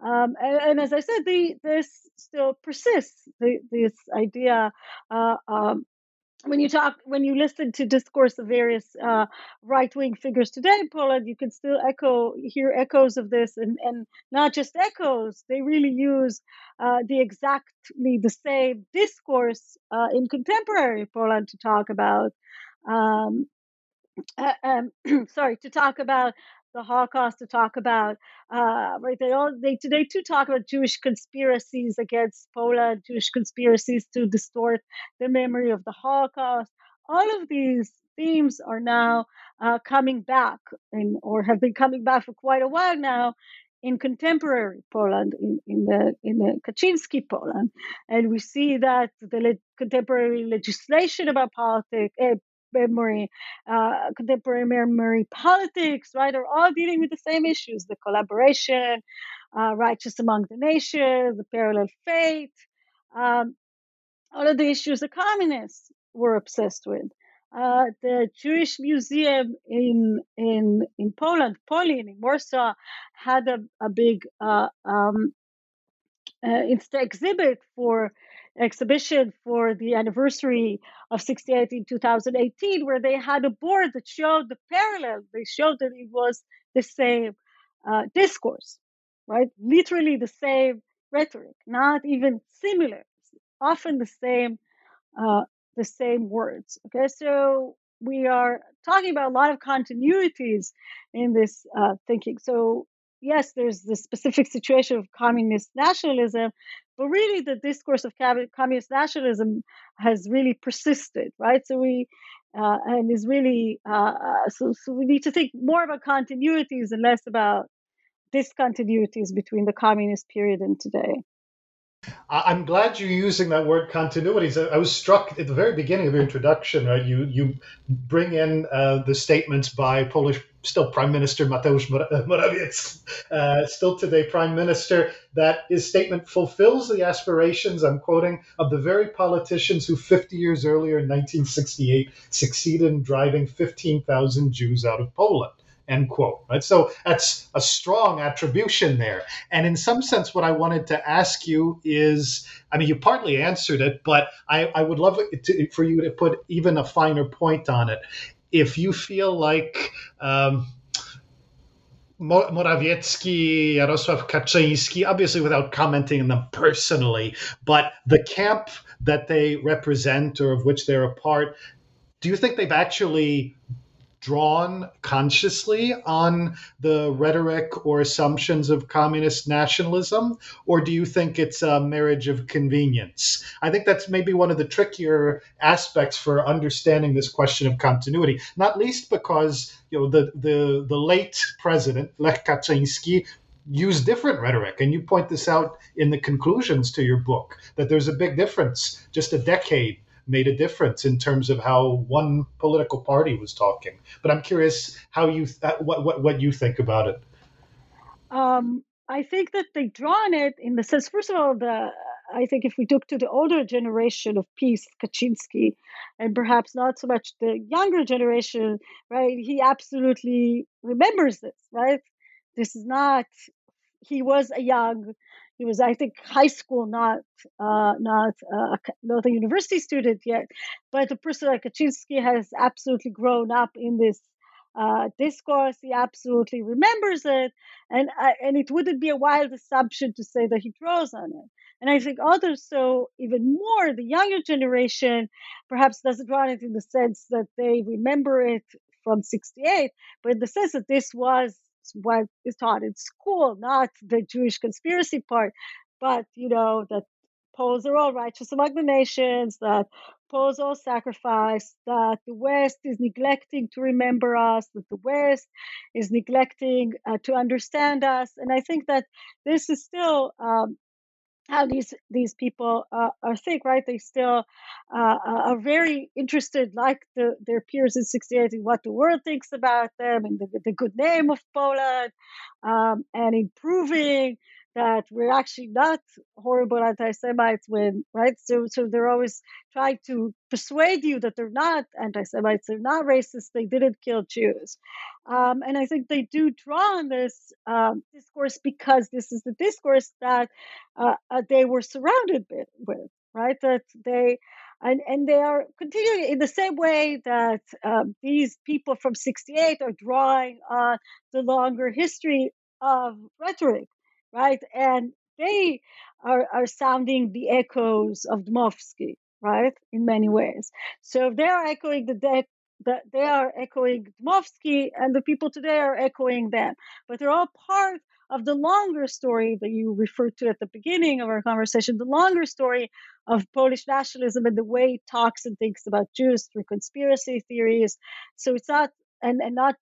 Um, and, and, as I said, the, this still persists. The, this idea uh, um, when you talk when you listen to discourse of various uh, right-wing figures today Poland, you can still echo hear echoes of this, and and not just echoes. They really use uh, the exactly the same discourse uh, in contemporary Poland to talk about um, uh, um, <clears throat> sorry, to talk about the Holocaust, to talk about uh, right. They all they today too talk about Jewish conspiracies against Poland, Jewish conspiracies to distort the memory of the Holocaust. All of these themes are now uh, coming back, in, or have been coming back for quite a while now, in contemporary Poland, in, in the in the Kaczynski Poland, and we see that the le- contemporary legislation about politics, uh, memory, uh, contemporary memory politics, right, are all dealing with the same issues the collaboration, uh, righteous among the nations, the parallel fate, um, all of the issues the communists were obsessed with. Uh, the Jewish Museum in in in Poland, Polin in Warsaw, had a, a big uh, um, uh, exhibit for exhibition for the anniversary of 68 in 2018 where they had a board that showed the parallel. They showed that it was the same uh, discourse right? Literally the same rhetoric not even similar often the same uh, the same words okay? So we are talking about a lot of continuities in this uh, thinking. So yes, there's the specific situation of communist nationalism, but really the discourse of communist nationalism has really persisted, right? So we uh, and is really uh, uh, so so we need to think more about continuities and less about discontinuities between the communist period and today. I'm glad you're using that word continuities. I was struck at the very beginning of your introduction, right? You you bring in uh, the statements by Polish still Prime Minister Mateusz <laughs> Morawiecki, uh, still today Prime Minister, that his statement fulfills the aspirations, I'm quoting, of the very politicians who 50 years earlier in 1968 succeeded in driving 15,000 Jews out of Poland end quote right? So that's a strong attribution there. And in some sense what i wanted to ask you is i mean you partly answered it but i, I would love to, for you to put even a finer point on it. If you feel like um, Morawiecki, Jarosław Kaczynski, obviously without commenting on them personally, but the camp that they represent or of which they're a part, do you think they've actually drawn consciously on the rhetoric or assumptions of communist nationalism, or do you think it's a marriage of convenience? I think that's maybe one of the trickier aspects for understanding this question of continuity, not least because you know the the, the late president Lech Kaczynski used different rhetoric. And you point this out in the conclusions to your book that there's a big difference just a decade made a difference in terms of how one political party was talking. But I'm curious how you th- uh, what, what what you think about it. Um, I think that they draw on it in the sense. First of all, the I think if we look to the older generation of PiS, Kaczynski, and perhaps not so much the younger generation, right? He absolutely remembers this, right? This is not. He was a young he was, I think, high school, not uh, not uh, not a university student yet. But the person like Kaczynski has absolutely grown up in this uh, discourse. He absolutely remembers it, and uh, and it wouldn't be a wild assumption to say that he draws on it. And I think others, so even more, the younger generation perhaps doesn't draw on it in the sense that they remember it from 68, but in the sense that this was what is taught in school, not the Jewish conspiracy part, but you know that Poles are all righteous among the nations, that Poles all sacrifice, that the West is neglecting to remember us, that the West is neglecting uh, to understand us, and I think that this is still um, how these these people uh, are think right? They still uh, are very interested like the, their peers in 68 in what the world thinks about them and the, the good name of poland um, and improving that we're actually not horrible anti-Semites when right. So so they're always trying to persuade you that they're not anti-Semites, they're not racist, they didn't kill Jews, um, and I think they do draw on this um, discourse because this is the discourse that uh, uh, they were surrounded with, right? That they and and they are continuing in the same way that um, these people from 68 are drawing on the longer history of rhetoric right? And they are, are sounding the echoes of Dmowski, right? In many mm-hmm. ways. So they are echoing the de- that they are echoing Dmowski and the people today are echoing them. But they're all part of the longer story that you referred to at the beginning of our conversation, the longer story of Polish nationalism and the way it talks and thinks about Jews through conspiracy theories. So it's not, and, and not,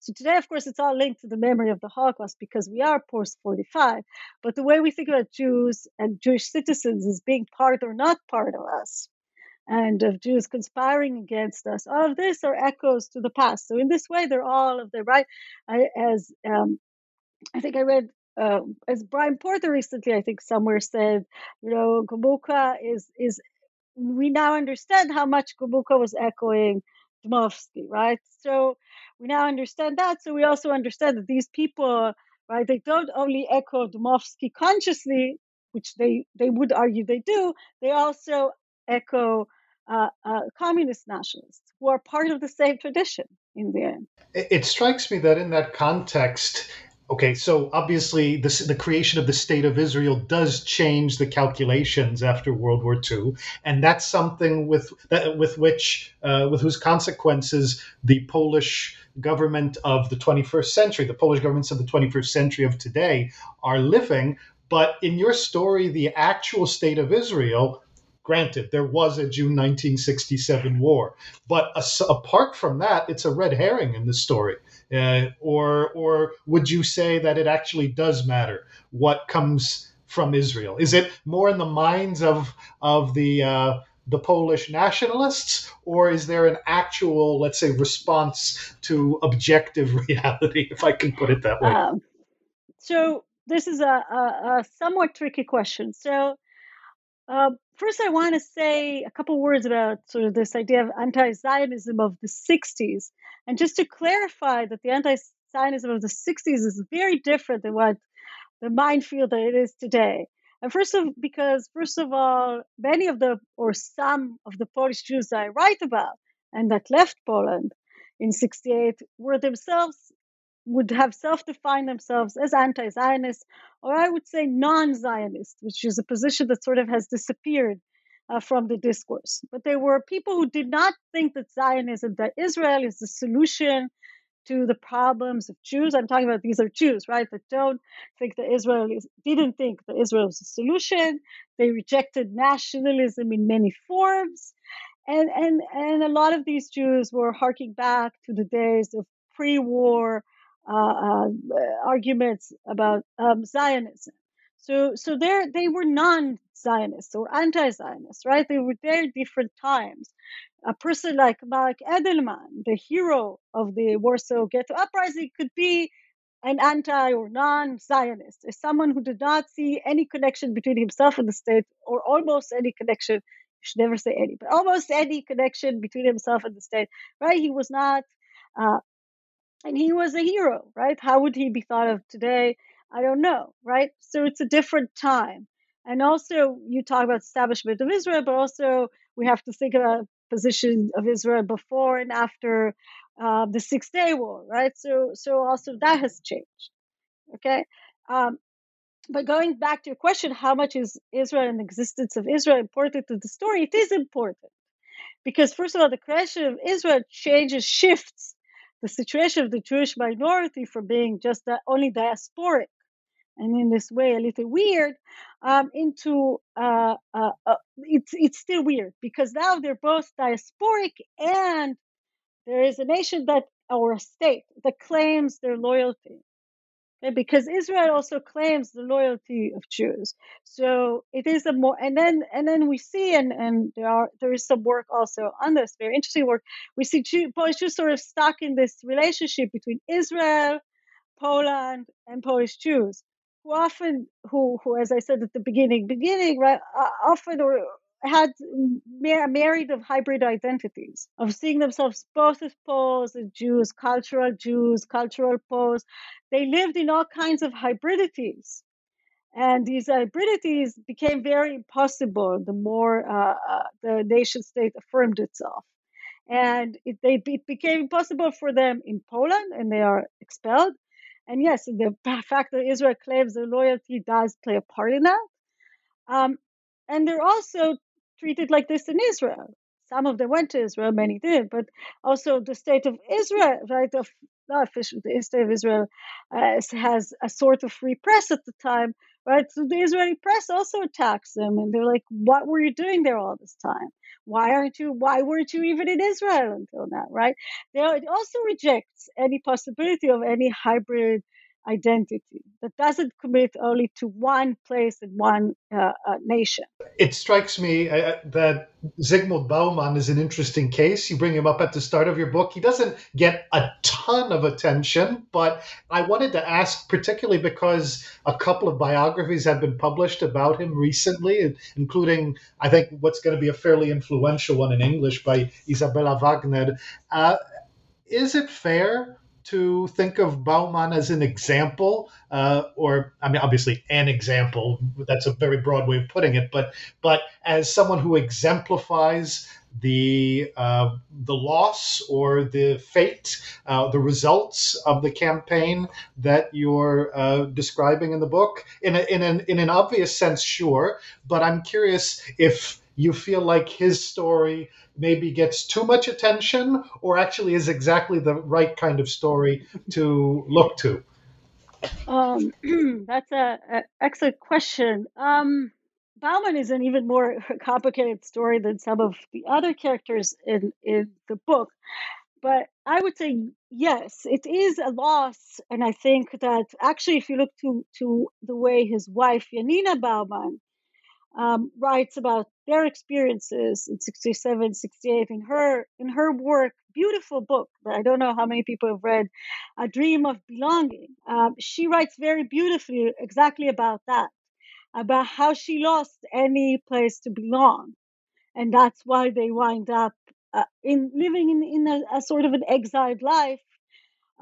so today, of course, it's all linked to the memory of the Holocaust because we are post 45. But the way we think about Jews and Jewish citizens as being part or not part of us, and of Jews conspiring against us. All of this are echoes to the past. So in this way, they're all of the right. As um, I think I read uh, as Brian Porter recently, I think somewhere said, you know, Gomułka is is we now understand how much Gomułka was echoing Dmowski, right? So we now understand that. So we also understand that these people, right, they don't only echo Dmowski consciously, which they they would argue they do. They also echo uh, uh, communist nationalists who are part of the same tradition in the end. It strikes me that in that context, Okay, so obviously the, the creation of the state of Israel does change the calculations after World War II, and that's something with with which uh, with whose consequences the Polish government of the 21st century, the Polish governments of the 21st century of today, are living. But in your story, the actual state of Israel Granted, there was a June 1967 war, but apart from that, it's a red herring in the story. Uh, or, or would you say that it actually does matter what comes from Israel? Is it more in the minds of of the uh, the Polish nationalists, or is there an actual, let's say, response to objective <laughs> reality, if I can put it that way? Um, so this is a, a, a somewhat tricky question. So uh, first, I want to say a couple words about sort of this idea of anti-Zionism of the '60s, and just to clarify that the anti-Zionism of the '60s is very different than what the minefield that it is today. And first of because first of all, many of the or some of the Polish Jews I write about and that left Poland in '68 were themselves would have self-defined themselves as anti-Zionists, or I would say non-Zionist, which is a position that sort of has disappeared uh, from the discourse. But there were people who did not think that Zionism, that Israel is the solution to the problems of Jews. I'm talking about these are Jews, right? That don't think that Israel is, didn't think that Israel is a solution. They rejected nationalism in many forms. And, and, and a lot of these Jews were harking back to the days of pre war uh, uh, arguments about um, Zionism. So, so they they were non-Zionists or anti-Zionists, right? They were very different times. A person like Mark Edelman, the hero of the Warsaw Ghetto Uprising, could be an anti or non-Zionist, someone who did not see any connection between himself and the state, or almost any connection. You should never say any, but almost any connection between himself and the state. Right? He was not uh, and he was a hero, right? How would he be thought of today? I don't know, right? So it's a different time. And also, you talk about establishment of Israel, but also we have to think about position of Israel before and after uh, the Six Day War, right? So, so also that has changed. Okay, um, but going back to your question, how much is Israel and the existence of Israel important to the story? It is important because first of all, the creation of Israel changes, shifts the situation of the Jewish minority from being just only diasporic and in this way a little weird um, into uh, uh, uh, it's it's still weird because now they're both diasporic and there is a nation that or a state that claims their loyalty Okay, because Israel also claims the loyalty of Jews. So it is a more and then and then we see and and there are there is some work also on this very interesting work. We see Jew, Polish Jews sort of stuck in this relationship between Israel, Poland, and Polish Jews. who often, who, who, as I said at the beginning, beginning, right, often or had mar- married of hybrid identities, of seeing themselves both as Poles and Jews, cultural Jews, cultural Poles. They lived in all kinds of hybridities. And these hybridities became very impossible the more uh, uh, the nation state affirmed itself. And it, they, it became impossible for them in Poland, and they are expelled. And yes, the <laughs> fact that Israel claims their loyalty does play a part in that. Um, and they're also treated like this in Israel. Some of them went to Israel, many did, but also the state of Israel, right? Of not official, the state of Israel uh, has a sort of free press at the time, right? So the Israeli press also attacks them, and they're like, "What were you doing there all this time? Why aren't you? Why weren't you even in Israel until now?" Right? They it also rejects any possibility of any hybrid identity that doesn't commit only to one place and one uh, uh, nation. It strikes me uh, that Zygmunt Bauman is an interesting case. You bring him up at the start of your book. He doesn't get a ton of attention, but I wanted to ask, particularly because a couple of biographies have been published about him recently, including, I think, what's going to be a fairly influential one in English by Izabela Wagner. Uh, is it fair to think of Bauman as an example, uh, or I mean, obviously an example. That's a very broad way of putting it, but but as someone who exemplifies the uh, the loss or the fate, uh, the results of the campaign that you're uh, describing in the book. In a, in an in an obvious sense, sure, but I'm curious if you feel like his story maybe gets too much attention or actually is exactly the right kind of story to look to? Um, <clears throat> that's an excellent question. Um, Bauman is an even more <laughs> complicated story than some of the other characters in, in the book. But I would say yes, it is a loss. And I think that actually, if you look to, to the way his wife, Janina Bauman, um, writes about their experiences in 67 68 in her in her work beautiful book that i don't know how many people have read a dream of belonging. Um, she writes very beautifully exactly about that about how she lost any place to belong. And that's why they wind up uh, in living in, in a, a, sort of an exiled life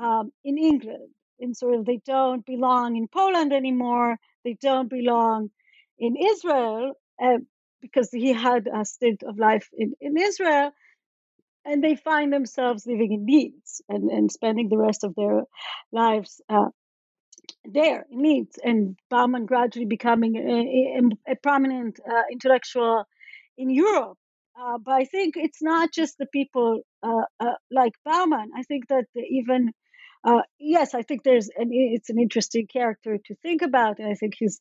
um, in england. In sort of they don't belong in poland anymore. They don't belong in Israel. Uh, because he had a stint of life in, in Israel, and they find themselves living in Leeds and, and spending the rest of their lives uh, there in Leeds, and Bauman gradually becoming a, a, a prominent uh, intellectual in Europe. Uh, but I think it's not just the people uh, uh, like Bauman. I think that even uh, yes, I think there's an it's an interesting character to think about, and I think his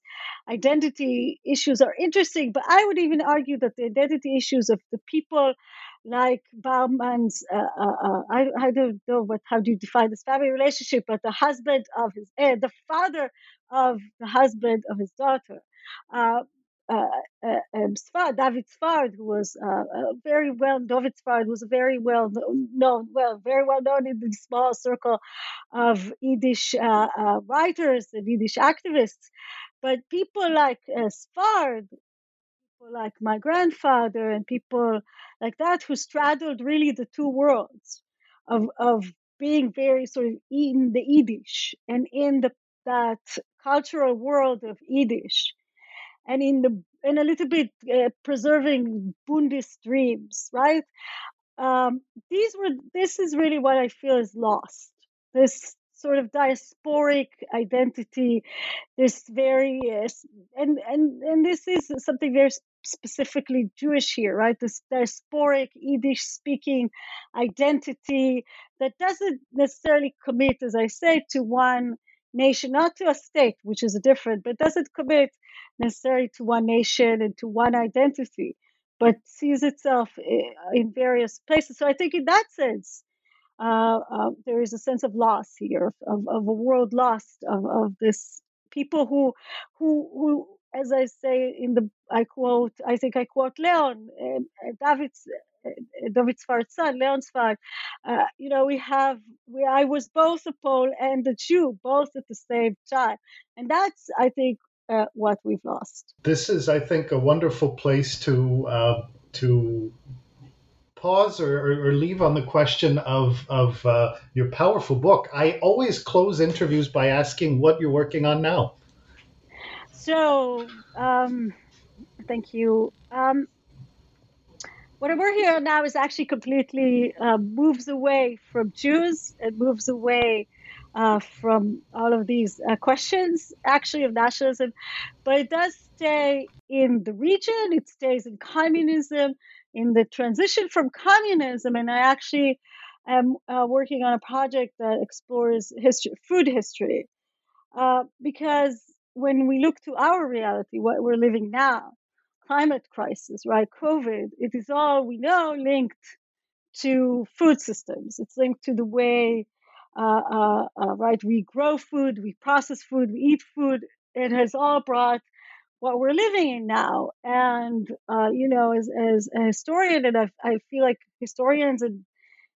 identity issues are interesting. But I would even argue that the identity issues of the people, like Bauman's, uh, uh, uh I I don't know what how do you define this family relationship, but the husband of his, uh, the father of the husband of his daughter. Uh, uh, um, David Sfard, who was uh, very well, David Sfard was very well known, well, very well known in the small circle of Yiddish writers and Yiddish activists. But people like uh, Sfard, people like my grandfather, and people like that who straddled really the two worlds of of being very sort of in the Yiddish and in the that cultural world of Yiddish and in the a little bit uh, preserving Bundist dreams, right? Um, these were this is really what I feel is lost. This sort of diasporic identity, this very uh, and and and this is something very specifically Jewish here, right? This diasporic Yiddish speaking identity that doesn't necessarily commit, as I say, to one nation, not to a state, which is different, but doesn't commit necessarily to one nation and to one identity, but sees itself eh, in various places. So I think in that sense, uh, uh, there is a sense of loss here, of, of a world lost, of, of this people who, who, who, as I say in the, I quote, I think I quote Leon, uh, David's, David Sfard's son, Leon Sfard, uh, you know, we have, we, I was both a Pole and a Jew, both at the same time. And that's, I think, uh, what we've lost. This is, I think, a wonderful place to uh, to pause or, or, or, leave on the question of of uh, your powerful book. I always close interviews by asking what you're working on now. So, um, thank you. Um, what we're on now is actually completely uh, moves away from Jews. It moves away uh, from all of these uh, questions, actually, of nationalism, but it does stay in the region. It stays in communism, in the transition from communism, and I actually am uh, working on a project that explores history, food history, uh, because when we look to our reality, what we're living now, climate crisis, right, COVID, it is all we know linked to food systems. It's linked to the way, uh, uh, uh, right, we grow food, we process food, we eat food. It has all brought what we're living in now. And, uh, you know, as, as a historian, and I, I feel like historians and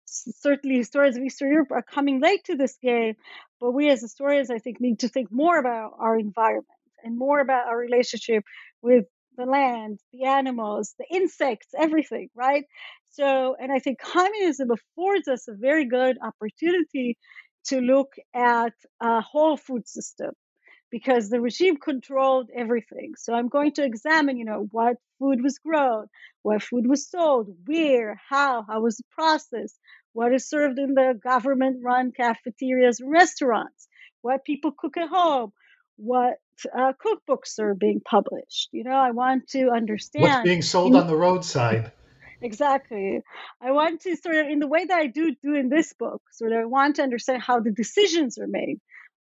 certainly historians of Eastern Europe are coming late to this game, but we as historians, I think, need to think more about our environment and more about our relationship with the land, the animals, the insects, everything, right? So, and I think communism affords us a very good opportunity to look at a whole food system because the regime controlled everything. So I'm going to examine, you know, what food was grown, what food was sold, where, how, how was it processed, what is served in the government-run cafeterias and restaurants, what people cook at home, what uh, cookbooks are being published. You know, I want to understand what's being sold on the roadside. <laughs> Exactly. I want to sort of, in the way that I do do in this book, sort of, I want to understand how the decisions are made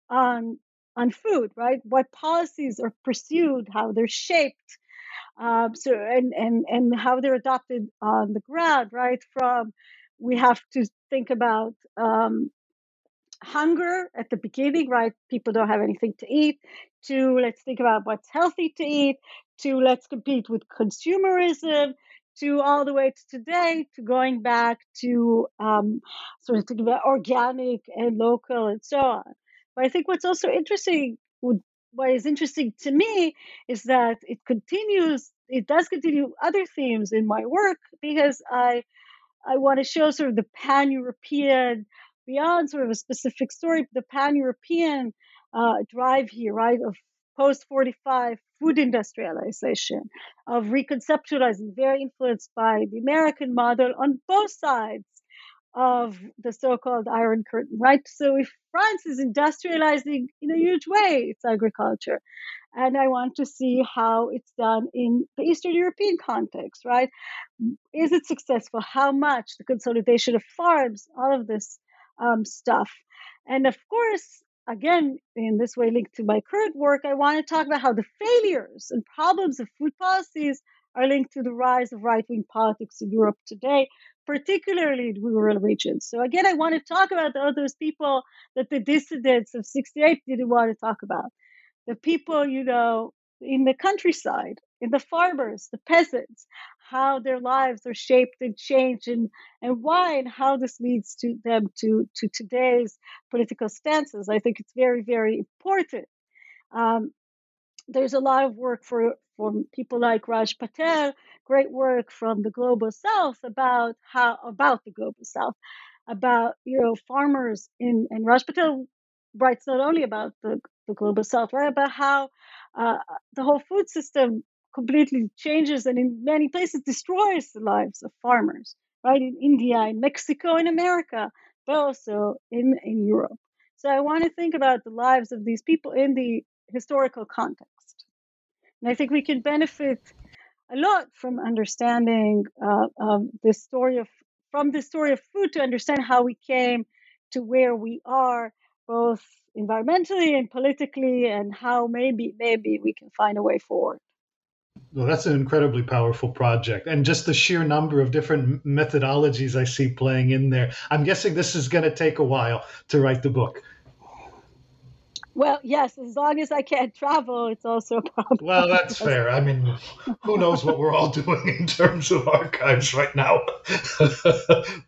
on on food, right? What policies are pursued, how they're shaped, um, so and and and how they're adopted on the ground, right? From we have to think about um, hunger at the beginning, right? People don't have anything to eat. To let's think about what's healthy to eat. To let's compete with consumerism. To all the way to today, to going back to um, sort of thinking about organic and local and so on. But I think what's also interesting, what is interesting to me, is that it continues. It does continue other themes in my work because I I want to show sort of the pan-European, beyond sort of a specific story, the pan-European uh, drive here, right, of post-45 food industrialization, of reconceptualizing, very influenced by the American model on both sides of the so-called Iron Curtain, right? So if France is industrializing in a huge way its agriculture, and I want to see how it's done in the Eastern European context, right? Is it successful? How much? The consolidation of farms, all of this um, stuff, and of course, again, in this way linked to my current work, I want to talk about how the failures and problems of food policies are linked to the rise of right wing politics in Europe today, particularly in rural regions. So, again, I want to talk about all those people that the dissidents of 68 didn't want to talk about. The people, you know, in the countryside, the farmers, the peasants, how their lives are shaped and changed, and, and why, and how this leads to them to, to today's political stances. I think it's very, very important. Um, there's a lot of work for from people like Raj Patel, great work from the global south about how about the global south, about you know farmers in and Raj Patel writes not only about the, the global south, right, about how uh, the whole food system completely changes and in many places destroys the lives of farmers, right, in India, in Mexico, in America, but also in, in Europe. So I want to think about the lives of these people in the historical context. And I think we can benefit a lot from understanding uh, the story of from the story of food to understand how we came to where we are, both environmentally and politically, and how maybe maybe we can find a way forward. Well, that's an incredibly powerful project, and just the sheer number of different methodologies I see playing in there. I'm guessing this is going to take a while to write the book. Well, yes, as long as I can't travel, it's also a problem. Well, that's <laughs> fair. I mean, who knows what we're all doing in terms of archives right now. <laughs>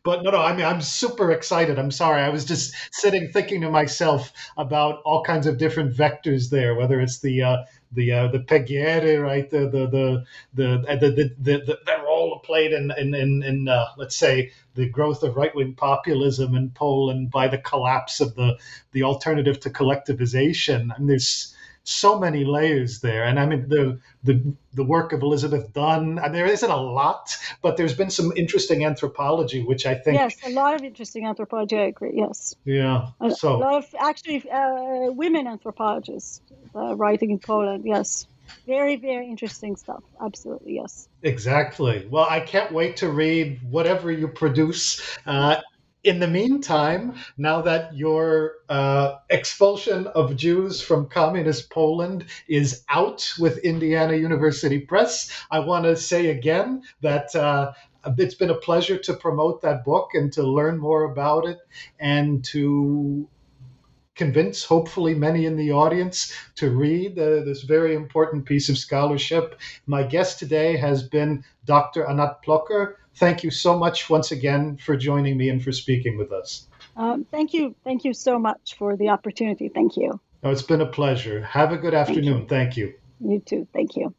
but no, no, I mean, I'm super excited. I'm sorry. I was just sitting thinking to myself about all kinds of different vectors there, whether it's the uh, the uh, the PGR, right? The the the the the, the, the, the, the role played in in in, in uh, let's say the growth of right wing populism in Poland by the collapse of the the alternative to collectivization. And there's so many layers there. And I mean the the the work of Elizabeth Dunn. And there isn't a lot, but there's been some interesting anthropology, which I think yes, a lot of interesting anthropology. I agree. Yes, yeah. a, So a lot of actually uh, women anthropologists uh, writing in Poland. Yes, very very interesting stuff. Absolutely yes. Exactly. Well, I can't wait to read whatever you produce. Uh, in the meantime, now that your uh, expulsion of Jews from communist Poland is out with Indiana University Press, I want to say again that uh, it's been a pleasure to promote that book and to learn more about it and to convince hopefully many in the audience to read uh, this very important piece of scholarship. My guest today has been Dr. Anat Plocker. Thank you so much once again for joining me and for speaking with us. Um, thank you, thank you so much for the opportunity. Thank you. Oh, it's been a pleasure. Have a good afternoon. Thank you. You too. Thank you.